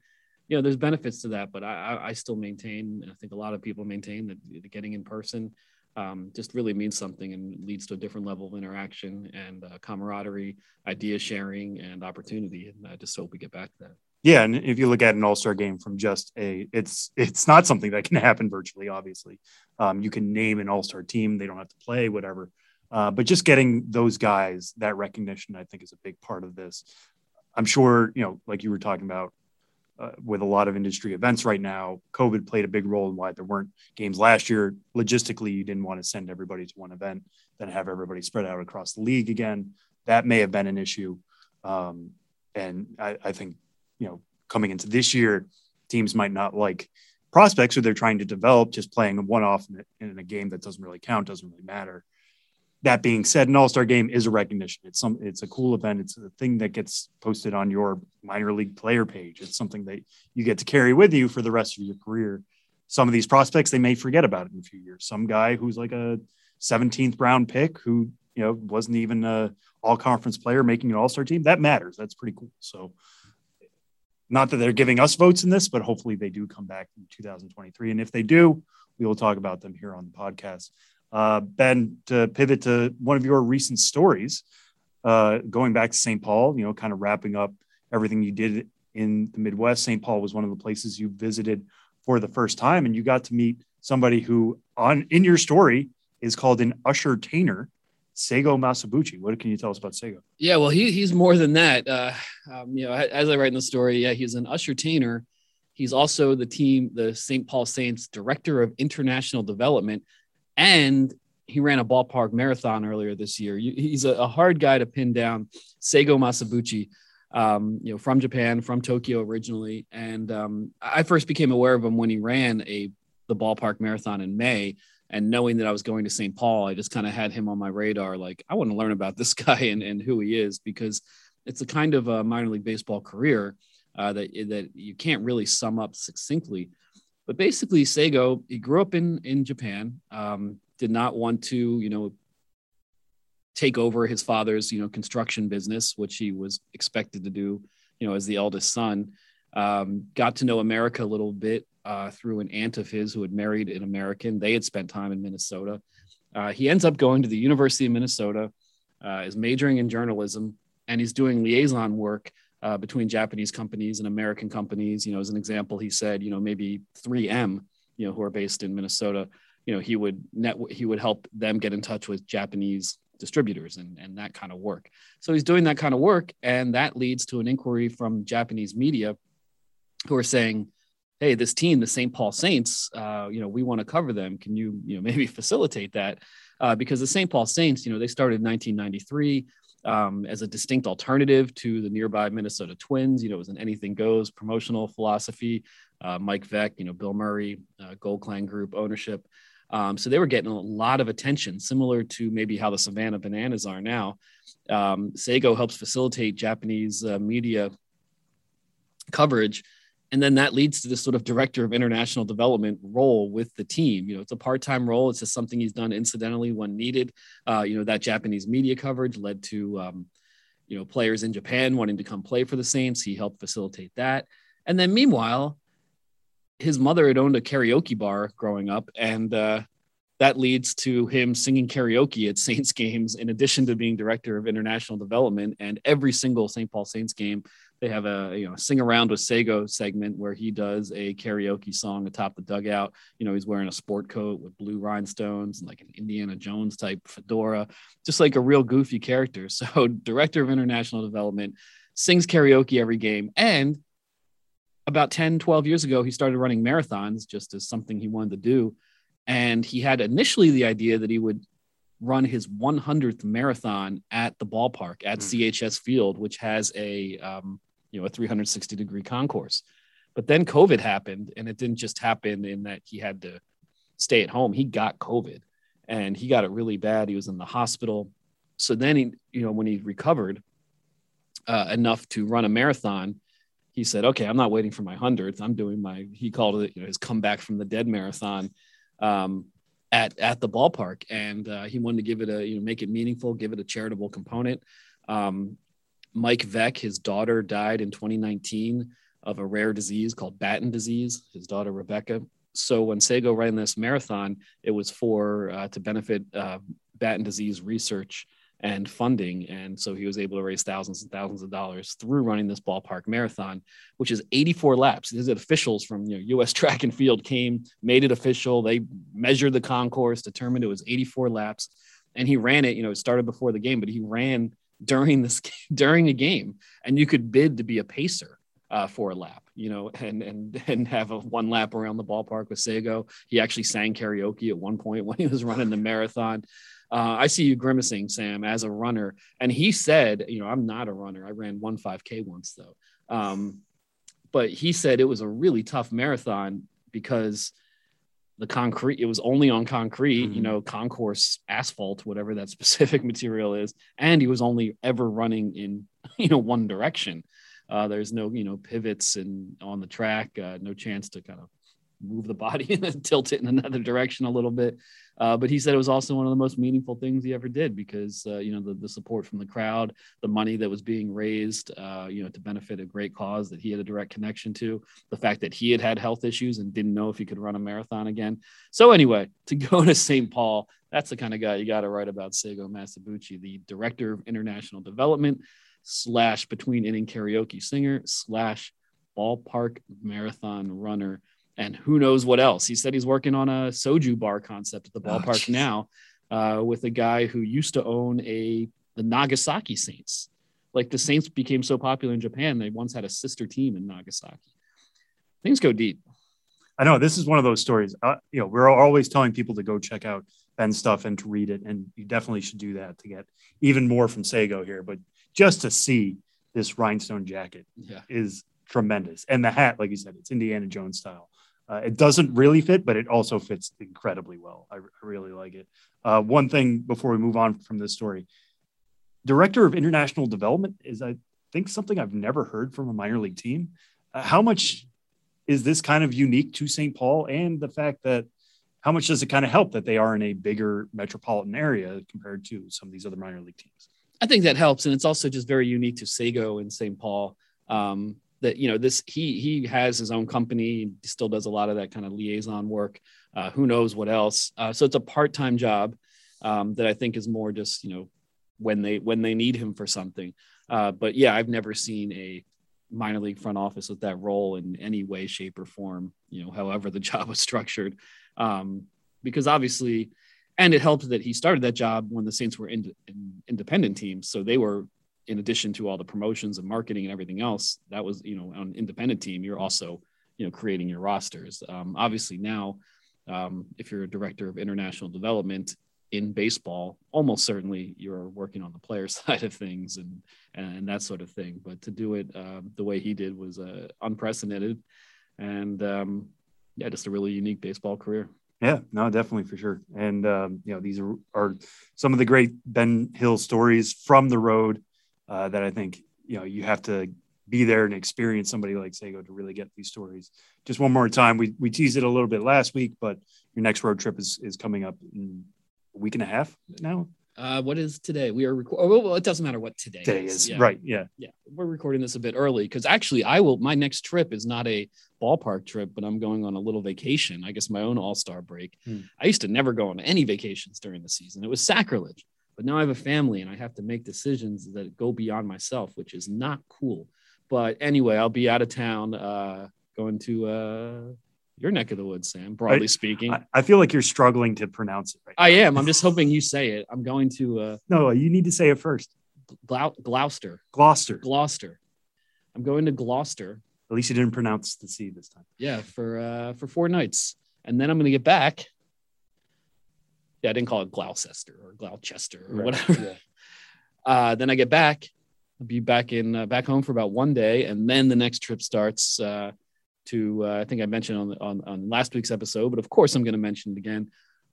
you know, there's benefits to that, but I, I still maintain, and I think a lot of people maintain that getting in person um, just really means something and leads to a different level of interaction and uh, camaraderie, idea sharing, and opportunity. And I just hope we get back to that. Yeah, and if you look at an All Star game from just a, it's it's not something that can happen virtually. Obviously, um, you can name an All Star team; they don't have to play, whatever. Uh, but just getting those guys that recognition, I think, is a big part of this. I'm sure, you know, like you were talking about, uh, with a lot of industry events right now. COVID played a big role in why there weren't games last year. Logistically, you didn't want to send everybody to one event, then have everybody spread out across the league again. That may have been an issue. Um, and I, I, think, you know, coming into this year, teams might not like prospects who they're trying to develop, just playing a one off in, in a game that doesn't really count, doesn't really matter that being said, an All Star Game is a recognition. It's some. It's a cool event. It's a thing that gets posted on your minor league player page. It's something that you get to carry with you for the rest of your career. Some of these prospects they may forget about it in a few years. Some guy who's like a 17th round pick who you know wasn't even a All Conference player making an All Star team. That matters. That's pretty cool. So. Not that they're giving us votes in this, but hopefully they do come back in 2023. And if they do, we will talk about them here on the podcast. Uh, ben, to pivot to one of your recent stories, uh, going back to St. Paul, you know, kind of wrapping up everything you did in the Midwest. St. Paul was one of the places you visited for the first time, and you got to meet somebody who, on in your story, is called an usher tainer. Seigo Masabuchi. What can you tell us about Seigo? Yeah, well, he, he's more than that. Uh, um, you know, as I write in the story, yeah, he's an usher tainer. He's also the team, the St. Paul Saints director of international development and he ran a ballpark marathon earlier this year. He's a, hard guy to pin down. Seigo Masabuchi, um, you know, from Japan, from Tokyo originally, and um, I first became aware of him when he ran a the ballpark marathon in May. And knowing that I was going to St. Paul, I just kind of had him on my radar. Like, I want to learn about this guy and, and who he is because it's a kind of a minor league baseball career uh, that that you can't really sum up succinctly. But basically, Seigo, he grew up in in Japan. Um, did not want to, you know, take over his father's, you know, construction business, which he was expected to do, you know, as the eldest son. Um, got to know America a little bit uh, through an aunt of his who had married an American. They had spent time in Minnesota. Uh, he ends up going to the University of Minnesota, uh, is majoring in journalism, and he's doing liaison work uh, between Japanese companies and American companies. You know, as an example, he said, you know, maybe 3M, you know, who are based in Minnesota, you know, he would net he would help them get in touch with Japanese distributors and, and that kind of work. So he's doing that kind of work, and that leads to an inquiry from Japanese media who are saying, "Hey, this team, the St. Paul Saints, uh, you know, we want to cover them. Can you, you know, maybe facilitate that?" Uh, because the St. Paul Saints, you know, they started in 1993 um, as a distinct alternative to the nearby Minnesota Twins. You know, it was an anything goes promotional philosophy. Uh, Mike Veeck, you know, Bill Murray, uh, Goldklang Group ownership. Um, so they were getting a lot of attention, similar to maybe how the Savannah Bananas are now. Um, Seigo helps facilitate Japanese uh, media coverage and then that leads to this sort of director of international development role with the team you know it's a part-time role it's just something he's done incidentally when needed uh, you know that japanese media coverage led to um, you know players in japan wanting to come play for the saints he helped facilitate that and then meanwhile his mother had owned a karaoke bar growing up and uh, that leads to him singing karaoke at Saints games, in addition to being director of international development. And every single St. Paul Saints game, they have a you know sing around with Seigo segment where he does a karaoke song atop the dugout. You know, he's wearing a sport coat with blue rhinestones and like an Indiana Jones type fedora, just like a real goofy character. So, director of international development sings karaoke every game. And about 10, 12 years ago, he started running marathons just as something he wanted to do. And he had initially the idea that he would run his 100th marathon at the ballpark at mm. CHS Field, which has a um, you know a 360 degree concourse. But then COVID happened, and it didn't just happen in that he had to stay at home. He got COVID, and he got it really bad. He was in the hospital. So then he, you know, when he recovered uh, enough to run a marathon, he said, "Okay, I'm not waiting for my hundredth. I'm doing my." He called it, you know, his comeback from the dead marathon. Um, at at the ballpark, and uh, he wanted to give it a you know make it meaningful, give it a charitable component. Um, Mike Veeck, his daughter died in 2019 of a rare disease called Batten disease. His daughter Rebecca. So when Seigo ran this marathon, it was for uh, to benefit uh, Batten disease research and funding. And so he was able to raise thousands and thousands of dollars through running this ballpark marathon, which is 84 laps. These officials from you know, U.S. Track and Field came, made it official. They measured the concourse, determined it was 84 laps, and he ran it. You know, it started before the game, but he ran during this during a game, and you could bid to be a pacer. Uh, for a lap, you know, and and and have a one lap around the ballpark with Seigo. He actually sang karaoke at one point when he was running the marathon. Uh, I see you grimacing, Sam, as a runner. And he said, you know, I'm not a runner. I ran one 5K once, though. Um, but he said it was a really tough marathon because the concrete, it was only on concrete, mm-hmm. you know, concourse asphalt, whatever that specific material is. And he was only ever running in, you know, one direction. Uh, there's no, you know, pivots and on the track, uh, no chance to kind of move the body and tilt it in another direction a little bit. Uh, but he said it was also one of the most meaningful things he ever did because uh, you know the, the support from the crowd, the money that was being raised, uh, you know, to benefit a great cause that he had a direct connection to, the fact that he had had health issues and didn't know if he could run a marathon again. So anyway, to go to St. Paul, that's the kind of guy you got to write about Seigo Masabuchi, the director of international development slash between inning karaoke singer slash ballpark marathon runner and who knows what else. He said he's working on a soju bar concept at the oh, ballpark oh, now uh, with a guy who used to own a the Nagasaki Saints. Like the Saints became so popular in Japan, they once had a sister team in Nagasaki. Things go deep. I know this is one of those stories. Uh, you know, we're always telling people to go check out Ben's stuff and to read it, and you definitely should do that to get even more from Seigo here. But just to see this rhinestone jacket yeah. is tremendous, and the hat, like you said, it's Indiana Jones style. Uh, it doesn't really fit, but it also fits incredibly well. I, I really like it. Uh, one thing before we move on from this story director of international development is, I think, something I've never heard from a minor league team. Uh, how much is this kind of unique to St. Paul and the fact that how much does it kind of help that they are in a bigger metropolitan area compared to some of these other minor league teams? I think that helps. And it's also just very unique to Seigo and St. Paul. Um, that you know this he he has his own company. He still does a lot of that kind of liaison work. Uh, who knows what else? Uh, so it's a part-time job um, that i think is more just you know when they when they need him for something. Uh, but yeah i've never seen a minor league front office with that role in any way shape or form you know however the job was structured. Um, because obviously and it helped that he started that job when the saints were in, in independent teams. So they were in addition to all the promotions and marketing and everything else, that was, you know, on independent team, you're also, you know, creating your rosters. Um, obviously now, um, if you're a director of international development in baseball, almost certainly you're working on the player side of things and, and that sort of thing. But to do it uh, the way he did was uh, unprecedented and um, yeah, just a really unique baseball career. Yeah, no, definitely for sure. And um, you know, these are, are some of the great Ben Hill stories from the road uh, that I think you know you have to be there and experience somebody like Seigo to really get these stories. Just one more time, we we teased it a little bit last week, but your next road trip is is coming up in a week and a half now. Uh, what is today? We are recording. Oh, well, it doesn't matter what today, Today is Yeah. right. Yeah. Yeah, we're recording this a bit early because actually, I will. My next trip is not a ballpark trip, but I'm going on a little vacation. I guess my own All Star break. Hmm. I used to never go on any vacations during the season. It was sacrilege. But now I have a family and I have to make decisions that go beyond myself, which is not cool. But anyway, I'll be out of town, uh, going to uh, your neck of the woods, Sam. Broadly speaking, I, I feel like you're struggling to pronounce it right. I now. am. I'm just hoping you say it. I'm going to uh, No, you need to say it first. Glou- Gloucester. Gloucester. Gloucester. I'm going to Gloucester. At least you didn't pronounce the C this time. Yeah, for uh, for four nights, and then I'm going to get back. Yeah, I didn't call it Gloucester or Gloucester or Right, whatever. yeah. Uh, then I get back. I'll be back in uh, back home for about one day, and then the next trip starts. Uh, to uh, I think I mentioned on, on on last week's episode, but of course I'm going to mention it again.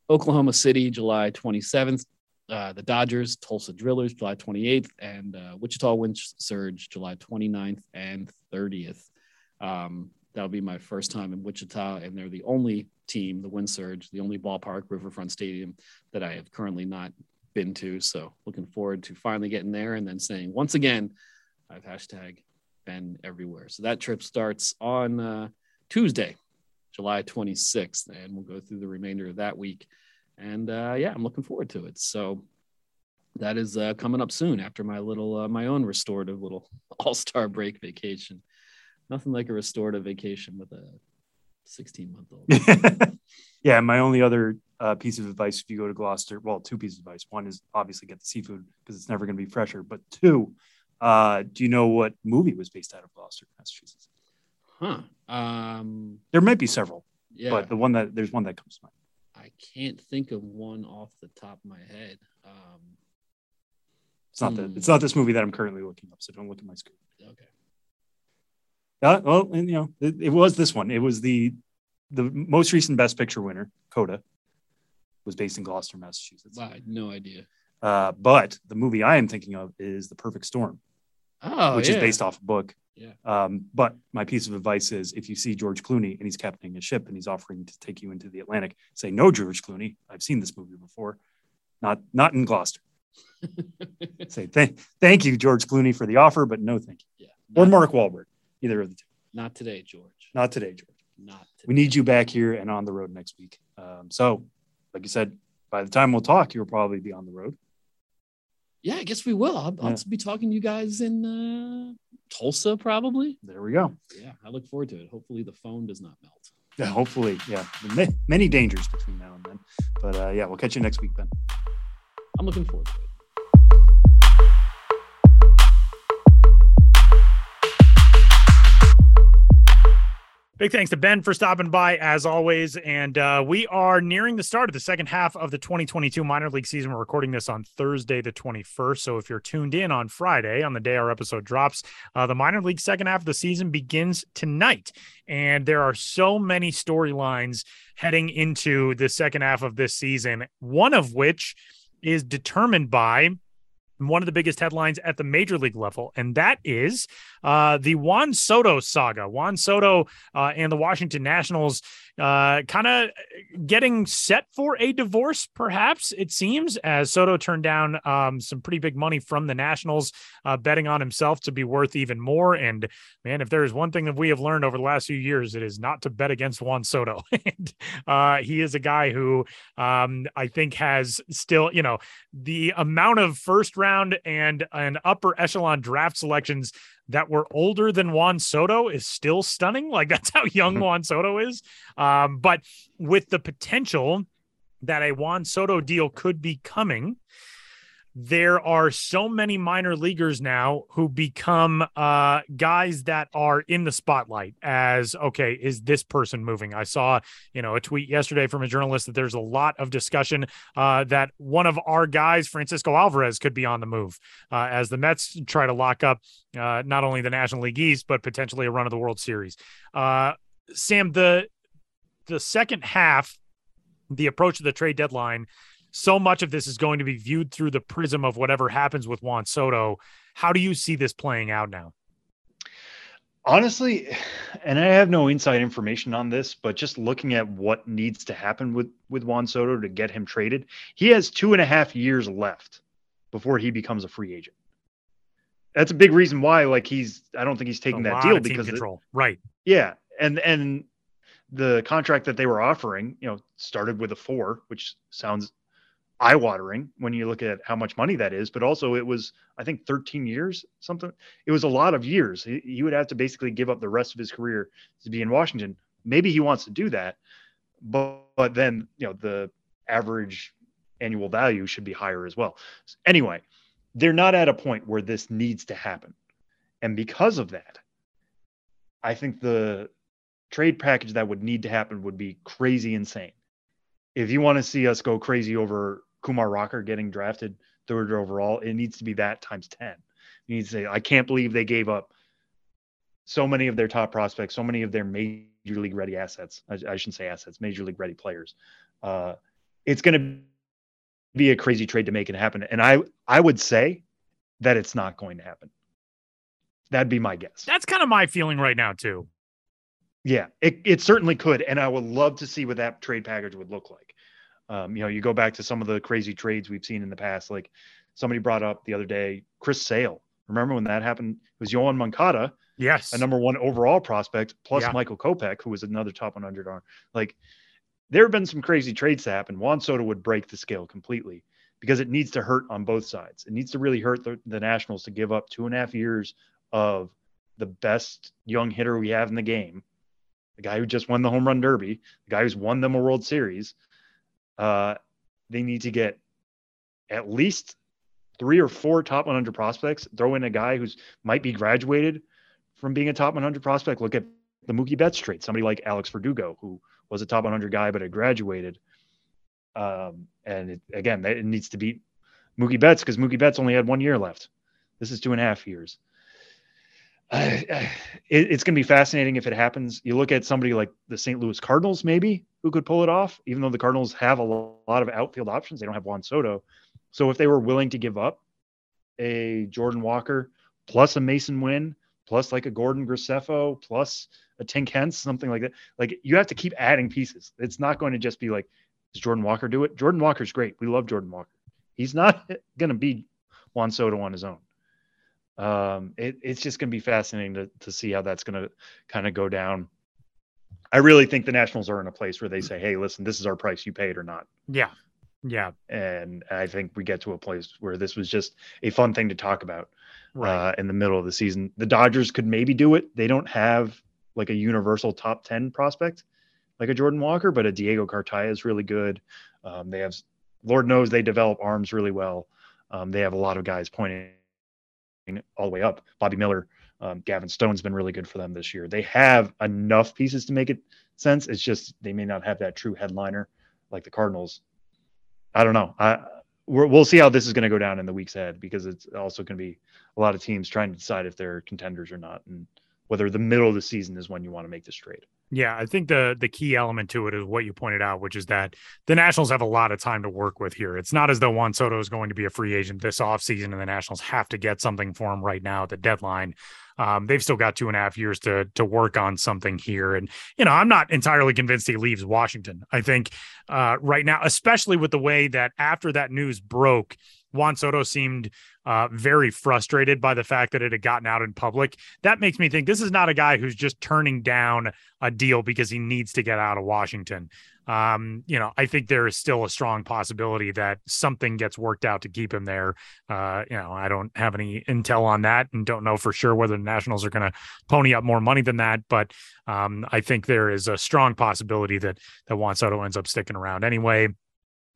Oklahoma City, July 27th. Uh, the Dodgers, Tulsa Drillers, July 28th, and uh, Wichita Wind Surge, July 29th and 30th. Um, that'll be my first time in Wichita, and they're the only team, the Wind Surge, the only ballpark, Riverfront Stadium, that I have currently not been to. So looking forward to finally getting there and then saying once again, I've hashtag been everywhere. So that trip starts on uh, Tuesday, July 26th, and we'll go through the remainder of that week. And uh, yeah, I'm looking forward to it. So that is uh, coming up soon after my little, uh, my own restorative little all star break vacation. Nothing like a restorative vacation with a 16 month old. yeah, my only other uh, piece of advice if you go to Gloucester, well, two pieces of advice. One is obviously get the seafood because it's never going to be fresher. But two, uh, do you know what movie was based out of Gloucester, Massachusetts? Huh. Um, There might be several, yeah. but the one that there's one that comes to mind. I can't think of one off the top of my head. Um, It's not the Hmm. it's not this movie that I'm currently looking up, so don't look at my screen. okay. Uh, well, and, you know, it, it was this one. It was the the most recent Best Picture winner, Coda, was based in Gloucester, Massachusetts. Wow, I had no idea. Uh, but the movie I am thinking of is The Perfect Storm, Oh, which yeah. is based off a book. Yeah. Um, but my piece of advice is if you see George Clooney and he's captaining a ship and he's offering to take you into the Atlantic, say no, George Clooney. I've seen this movie before. Not not in Gloucester. Say thank thank you, George Clooney, for the offer, but no thank you. yeah. Or Mark Wahlberg. Either of the two. not today, George. Not today, George. Not today. We need you back here and on the road next week. Um, so, like you said, by the time we'll talk, you'll probably be on the road. Yeah, I guess we will. I'll, I'll be talking to you guys in uh, Tulsa, probably. There we go. Yeah, I look forward to it. Hopefully, the phone does not melt. Yeah, hopefully, yeah. Many dangers between now and then, but uh, yeah, we'll catch you next week, Ben. I'm looking forward to it. Big thanks to Ben for stopping by as always. And uh, we are nearing the start of the second half of the 2022 minor league season. We're recording this on Thursday, the 21st. So if you're tuned in on Friday, on the day our episode drops, uh, the minor league second half of the season begins tonight. And there are so many storylines heading into the second half of this season, one of which is determined by one of the biggest headlines at the major league level, and that is uh, the Juan Soto saga. Juan Soto uh, and the Washington Nationals uh, kind of getting set for a divorce, perhaps it seems, as Soto turned down um, some pretty big money from the Nationals, uh, betting on himself to be worth even more. And man, if there is one thing that we have learned over the last few years, it is not to bet against Juan Soto. and uh, he is a guy who um, I think has still, you know, the amount of first round and an upper echelon draft selections that were older than Juan Soto is still stunning. Like that's how young Juan Soto is. Um, but with the potential that a Juan Soto deal could be coming, there are so many minor leaguers now who become uh, guys that are in the spotlight as okay is this person moving? I saw you know a tweet yesterday from a journalist that there's a lot of discussion uh, that one of our guys francisco alvarez could be on the move uh, as the mets try to lock up uh, not only the national league east but potentially a run of the world series. Uh, sam the the second half the approach of the trade deadline so much of this is going to be viewed through the prism of whatever happens with Juan Soto. How do you see this playing out now? honestly, and I have no inside information on this, but just looking at what needs to happen with with Juan Soto to get him traded, he has two and a half years left before he becomes a free agent. That's a big reason why, like he's, I don't think he's taking A that deal because, it- right. yeah, and and the contract that they were offering, you know, started with a four, which sounds eye-watering when you look at how much money that is. But also, it was, I think, 13 years, something. It was a lot of years. He, he would have to basically give up the rest of his career to be in Washington. Maybe he wants to do that, but but then you know the average annual value should be higher as well. Anyway, they're not at a point where this needs to happen, and because of that, I think the trade package that would need to happen would be crazy insane. If you want to see us go crazy over Kumar Rocker getting drafted third overall, it needs to be that times 10. You need to say, I can't believe they gave up so many of their top prospects, so many of their major league ready assets. I, I shouldn't say assets, major league ready players. Uh, it's going to be a crazy trade to make it happen. And I, I would say that it's not going to happen. That'd be my guess. That's kind of my feeling right now too. Yeah, it, it certainly could. And I would love to see what that trade package would look like. Um, you know, you go back to some of the crazy trades we've seen in the past. Like somebody brought up the other day, Chris Sale. Remember when that happened? It was Yoan Moncada, Yes. a number one overall prospect, plus Yeah. Michael Kopech, who was another top 100 arm. Like there have been some crazy trades to happen. Juan Soto would break the scale completely because it needs to hurt on both sides. It needs to really hurt the, the Nationals to give up two and a half years of the best young hitter we have in the game, the guy who just won the home run derby, the guy who's won them a World Series. Uh, they need to get at least three or four top 100 prospects. Throw in a guy who's might be graduated from being a top 100 prospect. Look at the Mookie Betts trade. Somebody like Alex Verdugo, who was a top 100 guy but had graduated. Um, and it, again, it needs to beat Mookie Betts because Mookie Betts only had one year left. This is two and a half years. I- I- it, it's going to be fascinating if it happens. You look at somebody like the St. Louis Cardinals, maybe who could pull it off, even though the Cardinals have a lot of outfield options. They don't have Juan Soto. So if they were willing to give up a Jordan Walker plus a Masyn Winn plus like a Gordon Graceffo plus a Tink Hence, something like that, like you have to keep adding pieces. It's not going to just be like, does Jordan Walker do it? Jordan Walker's great. We love Jordan Walker. He's not going to be Juan Soto on his own um, it, it's just going to be fascinating to, to see how that's going to kind of go down. I really think the Nationals are in a place where they say, "Hey, listen, this is our price. You pay it or not." yeah. Yeah. And I think we get to a place where this was just a fun thing to talk about Right. uh, in the middle of the season. The Dodgers could maybe do it. They don't have like a universal top ten prospect like a Jordan Walker, but a Diego Cartaya is really good. Um, they have, Lord knows, they develop arms really well. Um, they have a lot of guys pointing all the way up. Bobby Miller, um, Gavin Stone's been really good for them this year. They have enough pieces to make it sense. It's just they may not have that true headliner like the Cardinals. I don't know. I we're, we'll see how this is going to go down in the weeks ahead because it's also going to be a lot of teams trying to decide if they're contenders or not, and whether the middle of the season is when you want to make this trade. Yeah, I think the the key element to it is what you pointed out, which is that the Nationals have a lot of time to work with here. It's not as though Juan Soto is going to be a free agent this offseason and the Nationals have to get something for him right now at the deadline. Um, they've still got two and a half years to to work on something here. And, you know, I'm not entirely convinced he leaves Washington. I think uh, right now, especially with the way that after that news broke, Juan Soto seemed uh, very frustrated by the fact that it had gotten out in public. That makes me think this is not a guy who's just turning down a deal because he needs to get out of Washington. Um, you know, I think there is still a strong possibility that something gets worked out to keep him there. Uh, you know, I don't have any intel on that and don't know for sure whether the Nationals are going to pony up more money than that. But um, I think there is a strong possibility that that Juan Soto ends up sticking around anyway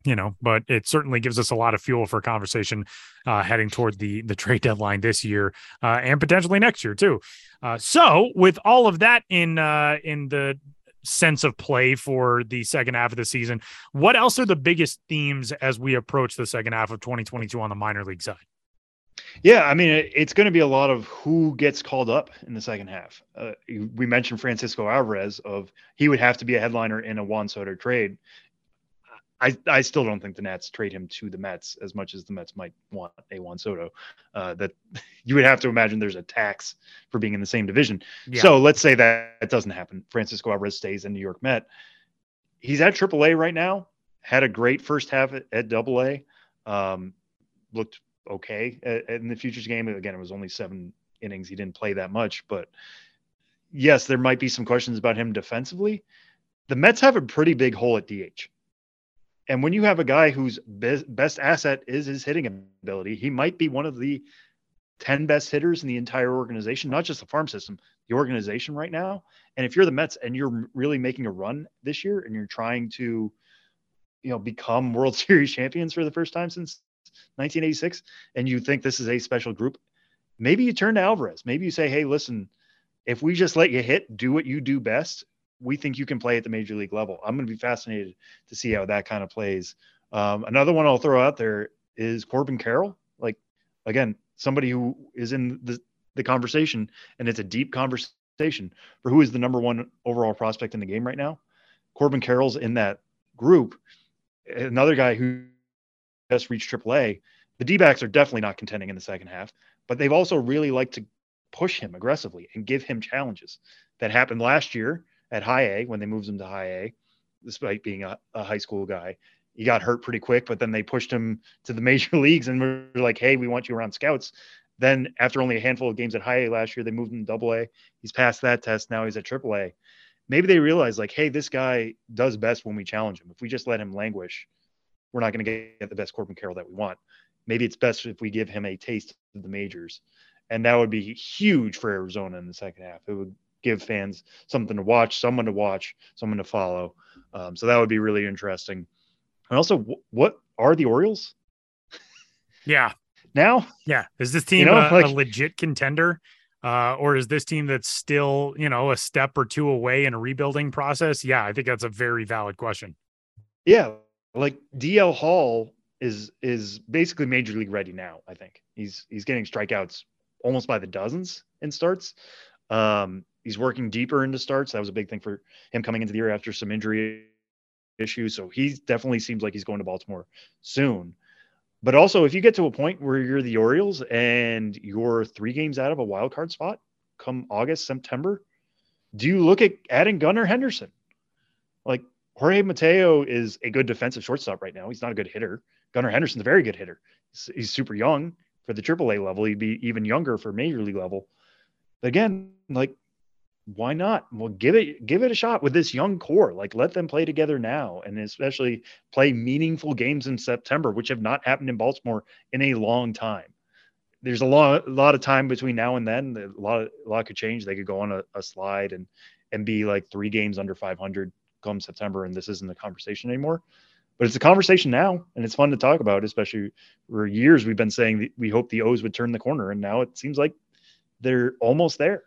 you know, but it certainly gives us a lot of fuel for conversation uh, heading toward the the trade deadline this year uh, and potentially next year too. Uh, so, with all of that in uh, in the sense of play for the second half of the season, what else are the biggest themes as we approach the second half of 2022 on the minor league side? Yeah, I mean, it's going to be a lot of who gets called up in the second half. Uh, we mentioned Francisco Alvarez of he would have to be a headliner in a Juan Soto trade. I, I still don't think the Nats trade him to the Mets as much as the Mets might want a Juan Soto. Uh, that you would have to imagine there's a tax for being in the same division. Yeah. So let's say that it doesn't happen. Francisco Alvarez stays in New York Met. He's at AAA right now. Had a great first half at, at AA. Um, looked okay at, in the futures game. Again, it was only seven innings. He didn't play that much, but yes, there might be some questions about him defensively. The Mets have a pretty big hole at DH. And when you have a guy whose be- best asset is his hitting ability, he might be one of the 10 best hitters in the entire organization, not just the farm system, the organization right now. And if you're the Mets and you're really making a run this year and you're trying to, you know, become World Series champions for the first time since 1986, and you think this is a special group, maybe you turn to Alvarez. Maybe you say, hey, listen, if we just let you hit, do what you do best, we think you can play at the major league level. I'm going to be fascinated to see how that kind of plays. Um, another one I'll throw out there is Corbin Carroll. Like, again, somebody who is in the, the conversation, and it's a deep conversation for who is the number one overall prospect in the game right now. Corbin Carroll's in that group. Another guy who just reached AAA. The D backs are definitely not contending in the second half, but they've also really liked to push him aggressively and give him challenges. That happened last year at high A when they moved him to high A, despite being a, a high school guy. He got hurt pretty quick, but then they pushed him to the major leagues and were like, hey, we want you around scouts. Then after only a handful of games at high A last year, they moved him to double A. He's passed that test. Now he's at triple A. Maybe they realize like, hey, this guy does best when we challenge him. If we just let him languish, we're not going to get the best Corbin Carroll that we want. Maybe it's best if we give him a taste of the majors. And that would be huge for Arizona in the second half. It would give fans something to watch, someone to watch, someone to follow. Um, so that would be really interesting. And also, what are the Orioles? Yeah. Now? Yeah. Is this team you know, a, like, a, legit contender? Uh, or is this team that's still, you know, a step or two away in a rebuilding process? Yeah, I think that's a very valid question. Yeah. Like DL Hall is is basically major league ready now, I think. He's he's getting strikeouts almost by the dozens in starts. Um, he's working deeper into starts. That was a big thing for him coming into the year after some injury issues. So he definitely seems like he's going to Baltimore soon. But also, if you get to a point where you're the Orioles and you're three games out of a wild card spot come August, September, do you look at adding Gunnar Henderson? Like Jorge Mateo is a good defensive shortstop right now. He's not a good hitter. Gunnar Henderson's a very good hitter. He's, he's super young for the AAA level. He'd be even younger for major league level. But again, like why not? Well, give it give it a shot with this young core. Like let them play together now, and especially play meaningful games in September, which have not happened in Baltimore in a long time. There's a lot a lot of time between now and then. A lot a lot could change. They could go on a, a slide and and be like three games under 500 come September, and this isn't a conversation anymore. But it's a conversation now, and it's fun to talk about. Especially for years, we've been saying we hope the O's would turn the corner, and now it seems like they're almost there.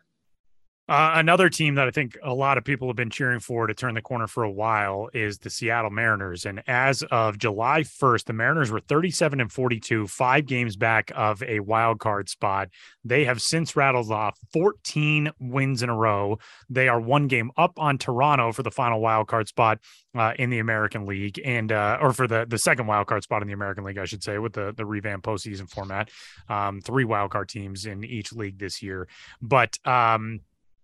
Uh, another team that I think a lot of people have been cheering for to turn the corner for a while is the Seattle Mariners. And as of July 1st, the Mariners were 37 and 42, five games back of a wild card spot. They have since rattled off 14 wins in a row. They are one game up on Toronto for the final wild card spot uh, in the American League, and uh, or for the the second wild card spot in the American League, I should say, with the the revamped postseason format. Um, three wild card teams in each league this year, but um,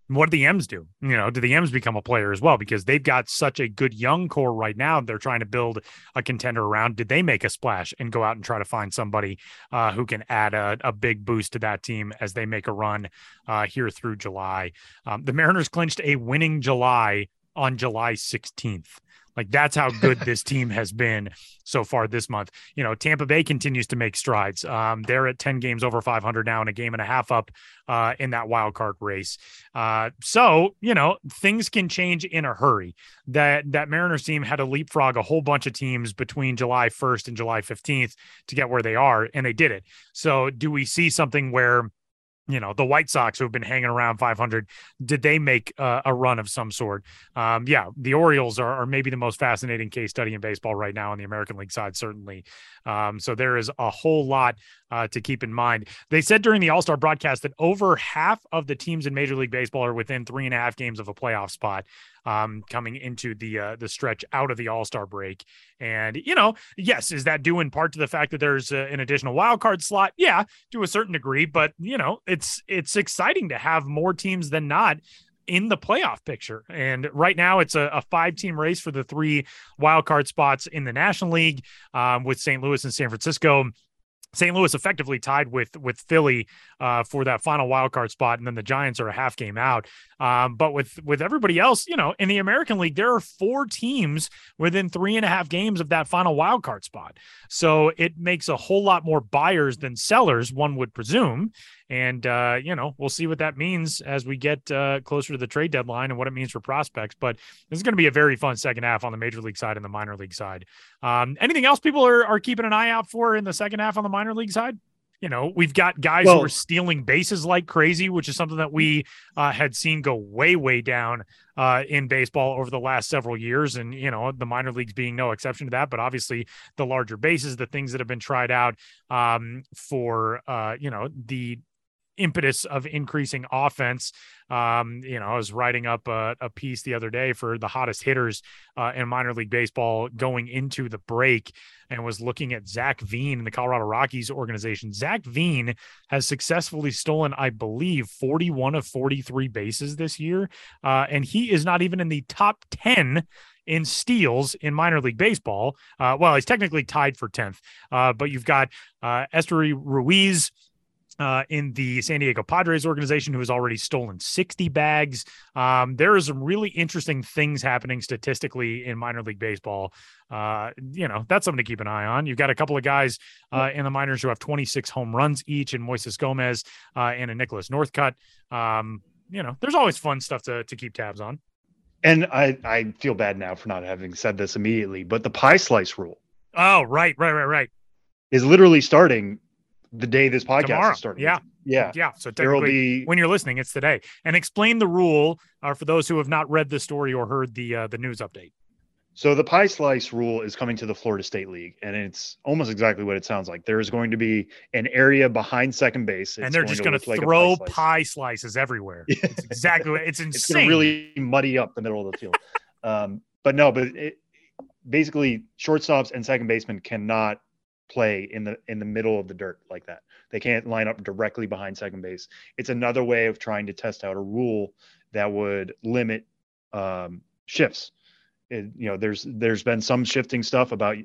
what do the M's do? You know, do the M's become a player as well? Because they've got such a good young core right now. They're trying to build a contender around. Did they make a splash and go out and try to find somebody uh, who can add a, a, big boost to that team as they make a run uh, here through July? Um, the Mariners clinched a winning July on July 16th. Like that's how good this team has been so far this month. You know, Tampa Bay continues to make strides. Um, they're at 10 games over 500 now and a game and a half up uh, in that wild card race. Uh, so, you know, things can change in a hurry. That that Mariners team had to leapfrog a whole bunch of teams between July 1st and July 15th to get where they are, and they did it. So, do we see something where you know the White Sox who have been hanging around 500 did they make uh, a run of some sort? Um, yeah the Orioles are, are, maybe the most fascinating case study in baseball right now on the American League side certainly. Um, so there is a whole lot uh, to keep in mind. They said during the All Star broadcast that over half of the teams in Major League Baseball are within three and a half games of a playoff spot um, coming into the uh, the stretch out of the All Star break. And you know, yes, is that due in part to the fact that there's uh, an additional wild card slot? Yeah, to a certain degree. But you know, it's it's exciting to have more teams than not in the playoff picture. And right now, it's a, a five team race for the three wild card spots in the National League um, with St. Louis and San Francisco St. Louis effectively tied with with Philly uh, for that final wild card spot, and then the Giants are a half game out. Um, but with with everybody else, you know, in the American League, there are four teams within three and a half games of that final wild card spot. So it makes a whole lot more buyers than sellers, one would presume. And, uh, you know, we'll see what that means as we get uh, closer to the trade deadline and what it means for prospects. But this is going to be a very fun second half on the major league side and the minor league side. Um, anything else people are, are keeping an eye out for in the second half on the minor league side? you know, we've got guys well, who are stealing bases like crazy, which is something that we uh, had seen go way, way down uh, in baseball over the last several years. And, you know, the minor leagues being no exception to that. But obviously, the larger bases, the things that have been tried out um, for, uh, you know, the impetus of increasing offense. Um, you know, I was writing up a, a, piece the other day for the hottest hitters uh, in minor league baseball going into the break and was looking at Zach Veen in the Colorado Rockies organization. Zach Veen has successfully stolen, I believe, 41 of 43 bases this year. Uh, and he is not even in the top 10 in steals in minor league baseball. Uh, well, he's technically tied for 10th, uh, but you've got uh, Esteury Ruiz, uh, in the San Diego Padres organization who has already stolen 60 bags. Um, there are some really interesting things happening statistically in minor league baseball. Uh, you know, that's something to keep an eye on. You've got a couple of guys uh, in the minors who have 26 home runs each, and Moises Gomez uh, and a Nicholas Northcutt. Um, you know, there's always fun stuff to, to keep tabs on. And I, I feel bad now for not having said this immediately, but the pie slice rule. Oh, right, right, right, right. Is literally starting the day this podcast Tomorrow. is starting. Yeah. Yeah. Yeah. So technically, be... when you're listening, it's today. And explain the rule uh, for those who have not read the story or heard the uh, the news update. So the pie slice rule is coming to the Florida State League, and it's almost exactly what it sounds like. There is going to be an area behind second base, and they're just going to throw like pie, pie, slices everywhere. It's exactly it's insane. it's going to really muddy up the middle of the field. um, but no, but it, basically, shortstops and second basemen cannot play in the in the middle of the dirt like that. They can't line up directly behind second base. It's another way of trying to test out a rule that would limit um, shifts. It, you know, there's there's been some shifting stuff about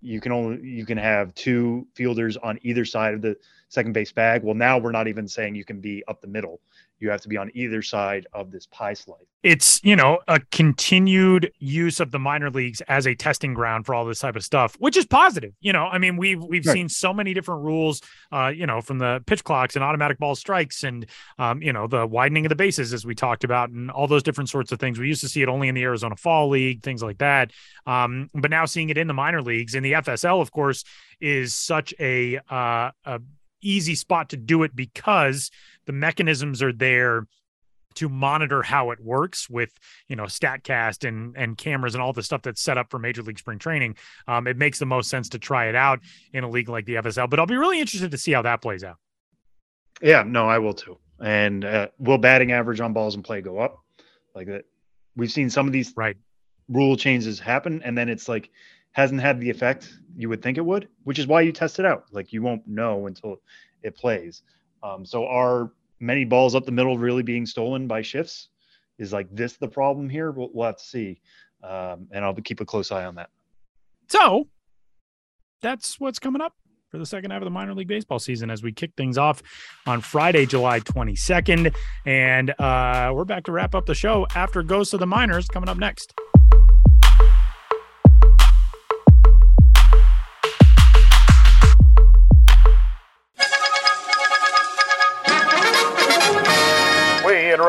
you can only you can have two fielders on either side of the second base bag. Well, now we're not even saying you can be up the middle you have to be on either side of this pie slice. It's, you know, a continued use of the minor leagues as a testing ground for all this type of stuff, which is positive. You know, I mean, we've we've right. seen so many different rules, uh, you know, from the pitch clocks and automatic ball strikes and um, you know, the widening of the bases as we talked about and all those different sorts of things. We used to see it only in the Arizona Fall League, things like that. Um, but now seeing it in the minor leagues and the FSL, of course, is such a uh, a easy spot to do it because the mechanisms are there to monitor how it works with you know statcast and and cameras and all the stuff that's set up for major league spring training. Um, it makes the most sense to try it out in a league like the fsl but i'll be really interested to see how that plays out. Yeah no i will too. And uh, will batting average on balls and play go up? Like that we've seen some of these right. rule changes happen and then it's like hasn't had the effect you would think it would, which is why you test it out. Like you won't know until it plays. Um, so are many balls up the middle really being stolen by shifts? Is like this the problem here? We'll, we'll have to see, um, and I'll keep a close eye on that. So that's what's coming up for the second half of the minor league baseball season as we kick things off on Friday, July 22nd. And uh, we're back to wrap up the show after Ghosts of the Minors coming up next.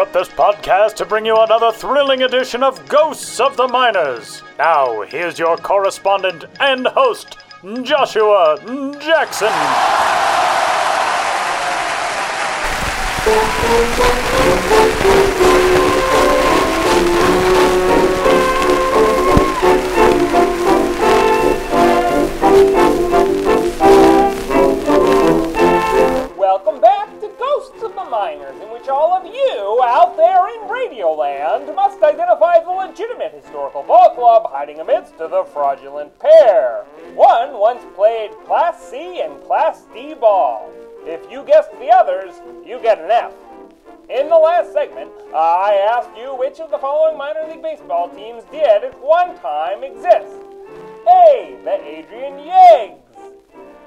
Interrupt this podcast to bring you another thrilling edition of Ghosts of the Minors. Now, here's your correspondent and host, Joshua Jackson. headliners in which all of you out there in Radioland must identify the legitimate historical ball club hiding amidst the fraudulent pair. One once played Class C and Class D ball. If you guessed the others, you get an F. In the last segment, uh, I asked you which of the following minor league baseball teams did at one time exist A. The Adrian Yeggs,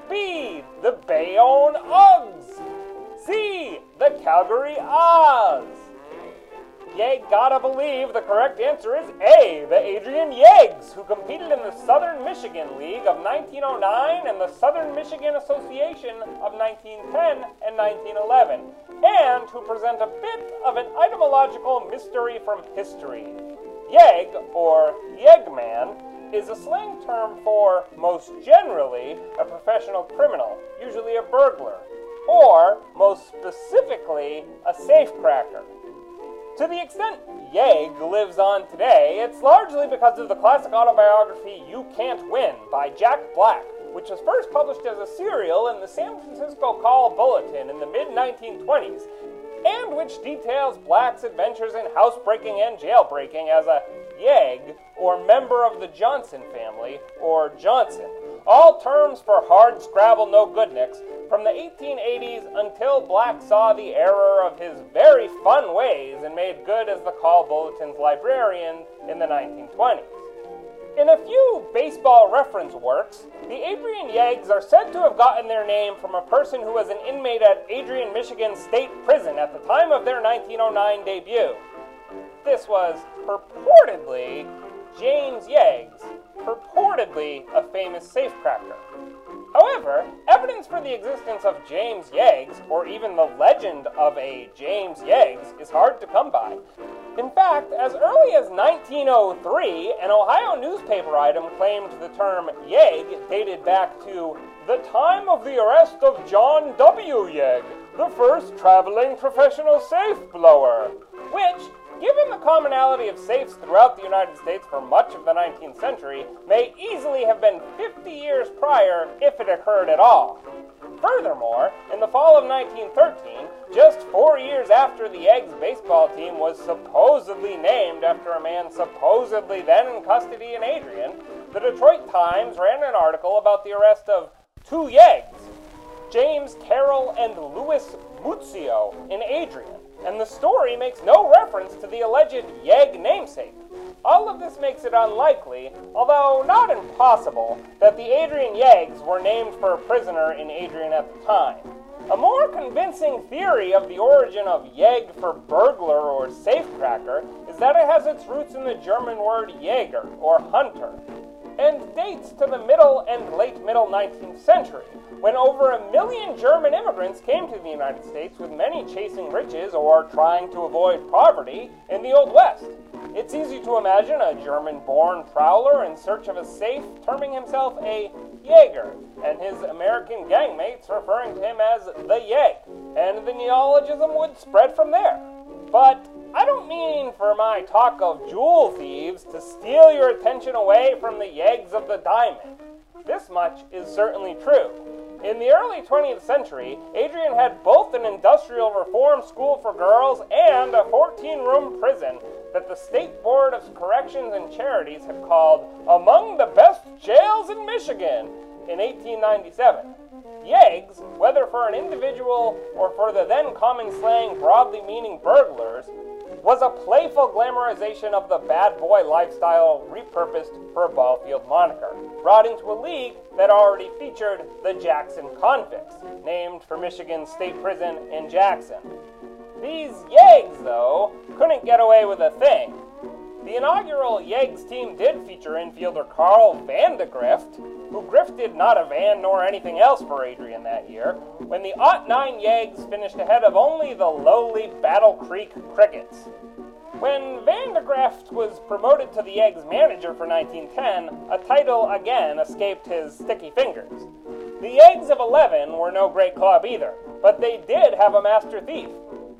B. The Bayonne Uggs. C. The Calgary Oz. You gotta believe the correct answer is A, the Adrian Yeggs, who competed in the Southern Michigan League of 1909 and the Southern Michigan Association of 1910 and 1911, and who present a bit of an etymological mystery from history. Yeg, or Yegman, is a slang term for, most generally, a professional criminal, usually a burglar, or, most specifically, a safecracker. To the extent Yegg lives on today, it's largely because of the classic autobiography You Can't Win by Jack Black, which was first published as a serial in the San Francisco Call Bulletin in the mid 1920s, and which details Black's adventures in housebreaking and jailbreaking as a Yegg, or member of the Johnson family, or Johnson. All terms for hard scrabble no goodniks from the 1880s until Black saw the error of his very fun ways and made good as the Call Bulletin's librarian in the 1920s. In a few baseball reference works, the Adrian Yeggs are said to have gotten their name from a person who was an inmate at Adrian, Michigan State Prison at the time of their 1909 debut. This was purportedly James Yeags, purportedly a famous safecracker. However, evidence for the existence of James Yeags, or even the legend of a James Yeags, is hard to come by. In fact, as early as 1903, an Ohio newspaper item claimed the term Yegg dated back to the time of the arrest of John W. Yegg, the first traveling professional safe blower, which, given the commonality of safes throughout the United States for much of the 19th century, may easily have been 50 years prior if it occurred at all. Furthermore, in the fall of 1913, just four years after the Eggs baseball team was supposedly named after a man supposedly then in custody in Adrian, the Detroit Times ran an article about the arrest of two Yeggs, James Carroll and Louis Muzio in Adrian, and the story makes no reference to the alleged Yegg namesake. All of this makes it unlikely, although not impossible, that the Adrian Yeggs were named for a prisoner in Adrian at the time. A more convincing theory of the origin of Yegg for burglar or safecracker is that it has its roots in the German word Jäger, or hunter, and dates to the middle and late middle 19th century, when over a million German immigrants came to the United States with many chasing riches or trying to avoid poverty in the Old West. It's easy to imagine a German born prowler in search of a safe terming himself a Jaeger, and his American gangmates referring to him as the Yegg, and the neologism would spread from there. But I don't mean for my talk of jewel thieves to steal your attention away from the Yeggs of the diamond. This much is certainly true. In the early 20th century, Adrian had both an industrial reform school for girls and a 14 room prison that the State Board of Corrections and Charities had called among the best jails in Michigan in 1897. Yeggs, whether for an individual or for the then common slang broadly meaning burglars, was a playful glamorization of the bad boy lifestyle repurposed for a ball field moniker, brought into a league that already featured the Jackson Convicts, named for Michigan State Prison in Jackson. These Yeggs, though, couldn't get away with a thing. The inaugural Yeggs team did feature infielder Carl Vandegrift, who grifted not a van nor anything else for Adrian that year, when the Ot 9 Yeggs finished ahead of only the lowly Battle Creek Crickets. When Vandegrift was promoted to the Yeggs manager for 1910, a title again escaped his sticky fingers. The Yeggs of 11 were no great club either, but they did have a master thief.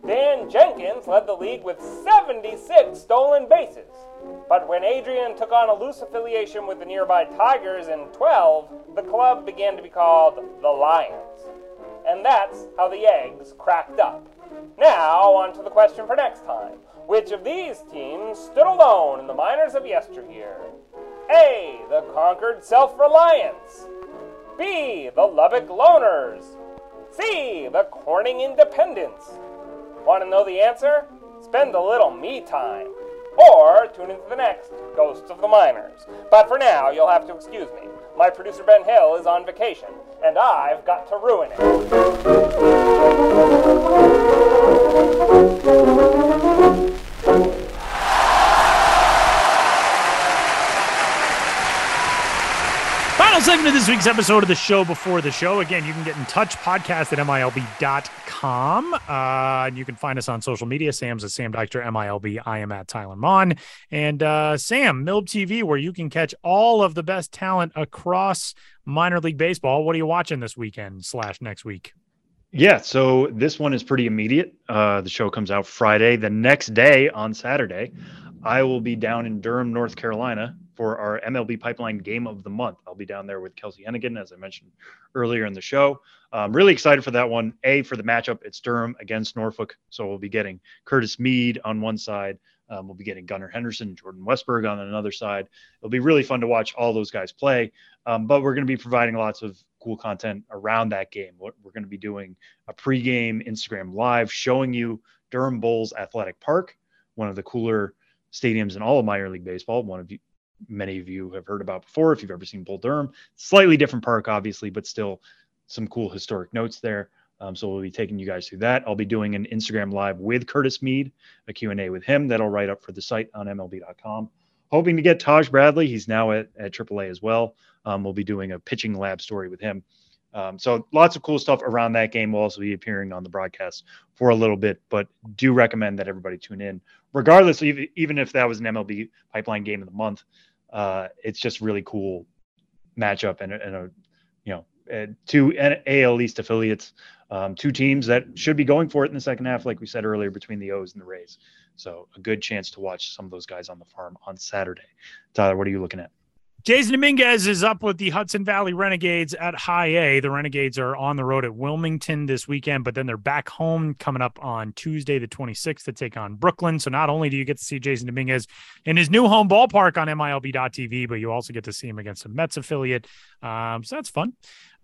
Dan Jenkins led the league with 76 stolen bases. But when Adrian took on a loose affiliation with the nearby Tigers in 12, the club began to be called the Lions. And that's how the eggs cracked up. Now, on to the question for next time. Which of these teams stood alone in the minors of yesteryear? A. The Concord Self Reliance. B. The Lubbock Loners. C. The Corning Independents. Want to know the answer? Spend a little me time. Or tune into the next Ghosts of the Minors. But for now, you'll have to excuse me. My producer Ben Hill is on vacation, and I've got to ruin it. Segment of this week's episode of the show before the show. Again, you can get in touch podcast at MILB.com. Uh, and you can find us on social media. Sam's at Sam Dykstra, MILB. I am at Tyler Maun. And uh, Sam, MILB TV, where you can catch all of the best talent across minor league baseball. What are you watching this weekend slash next week? Yeah, so this one is pretty immediate. Uh, the show comes out Friday. The next day on Saturday, I will be down in Durham, North Carolina for our MLB Pipeline Game of the Month. I'll be down there with Kelsey Hennigan, as I mentioned earlier in the show. I'm really excited for that one. A, for the matchup, it's Durham against Norfolk. So we'll be getting Curtis Mead on one side. Um, we'll be getting Gunnar Henderson, Jordan Westburg on another side. It'll be really fun to watch all those guys play. Um, but we're going to be providing lots of cool content around that game. We're going to be doing a pregame Instagram live showing you Durham Bulls Athletic Park, one of the cooler stadiums in all of minor league baseball. One of many of you have heard about before if you've ever seen Bull Durham. Slightly different park, obviously, but still some cool historic notes there. Um, so we'll be taking you guys through that. I'll be doing an Instagram live with Curtis Mead, a Q&A with him that I'll write up for the site on MLB.com. Hoping to get Taj Bradley. He's now at, at AAA as well. Um, we'll be doing a pitching lab story with him. Um, so lots of cool stuff around that game. We'll also be appearing on the broadcast for a little bit, but do recommend that everybody tune in, regardless, even if that was an MLB pipeline game of the month uh, it's just really cool matchup and, and a you know two AL East affiliates, um, two teams that should be going for it in the second half, like we said earlier, between the O's and the Rays. So a good chance to watch some of those guys on the farm on Saturday. Tyler, what are you looking at? Jasson Dominguez is up with the Hudson Valley Renegades at High A. The Renegades are on the road at Wilmington this weekend, but then they're back home coming up on Tuesday, the 26th, to take on Brooklyn. So not only do you get to see Jasson Dominguez in his new home ballpark on MILB.TV, but you also get to see him against a Mets affiliate. Um, so that's fun.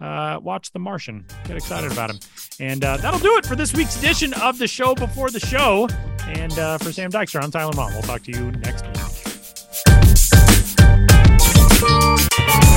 Uh, watch The Martian. Get excited about him. And uh, that'll do it for this week's edition of the show before the show. And uh, for Sam Dykstra, I'm Tyler Maun. We'll talk to you next week. Thank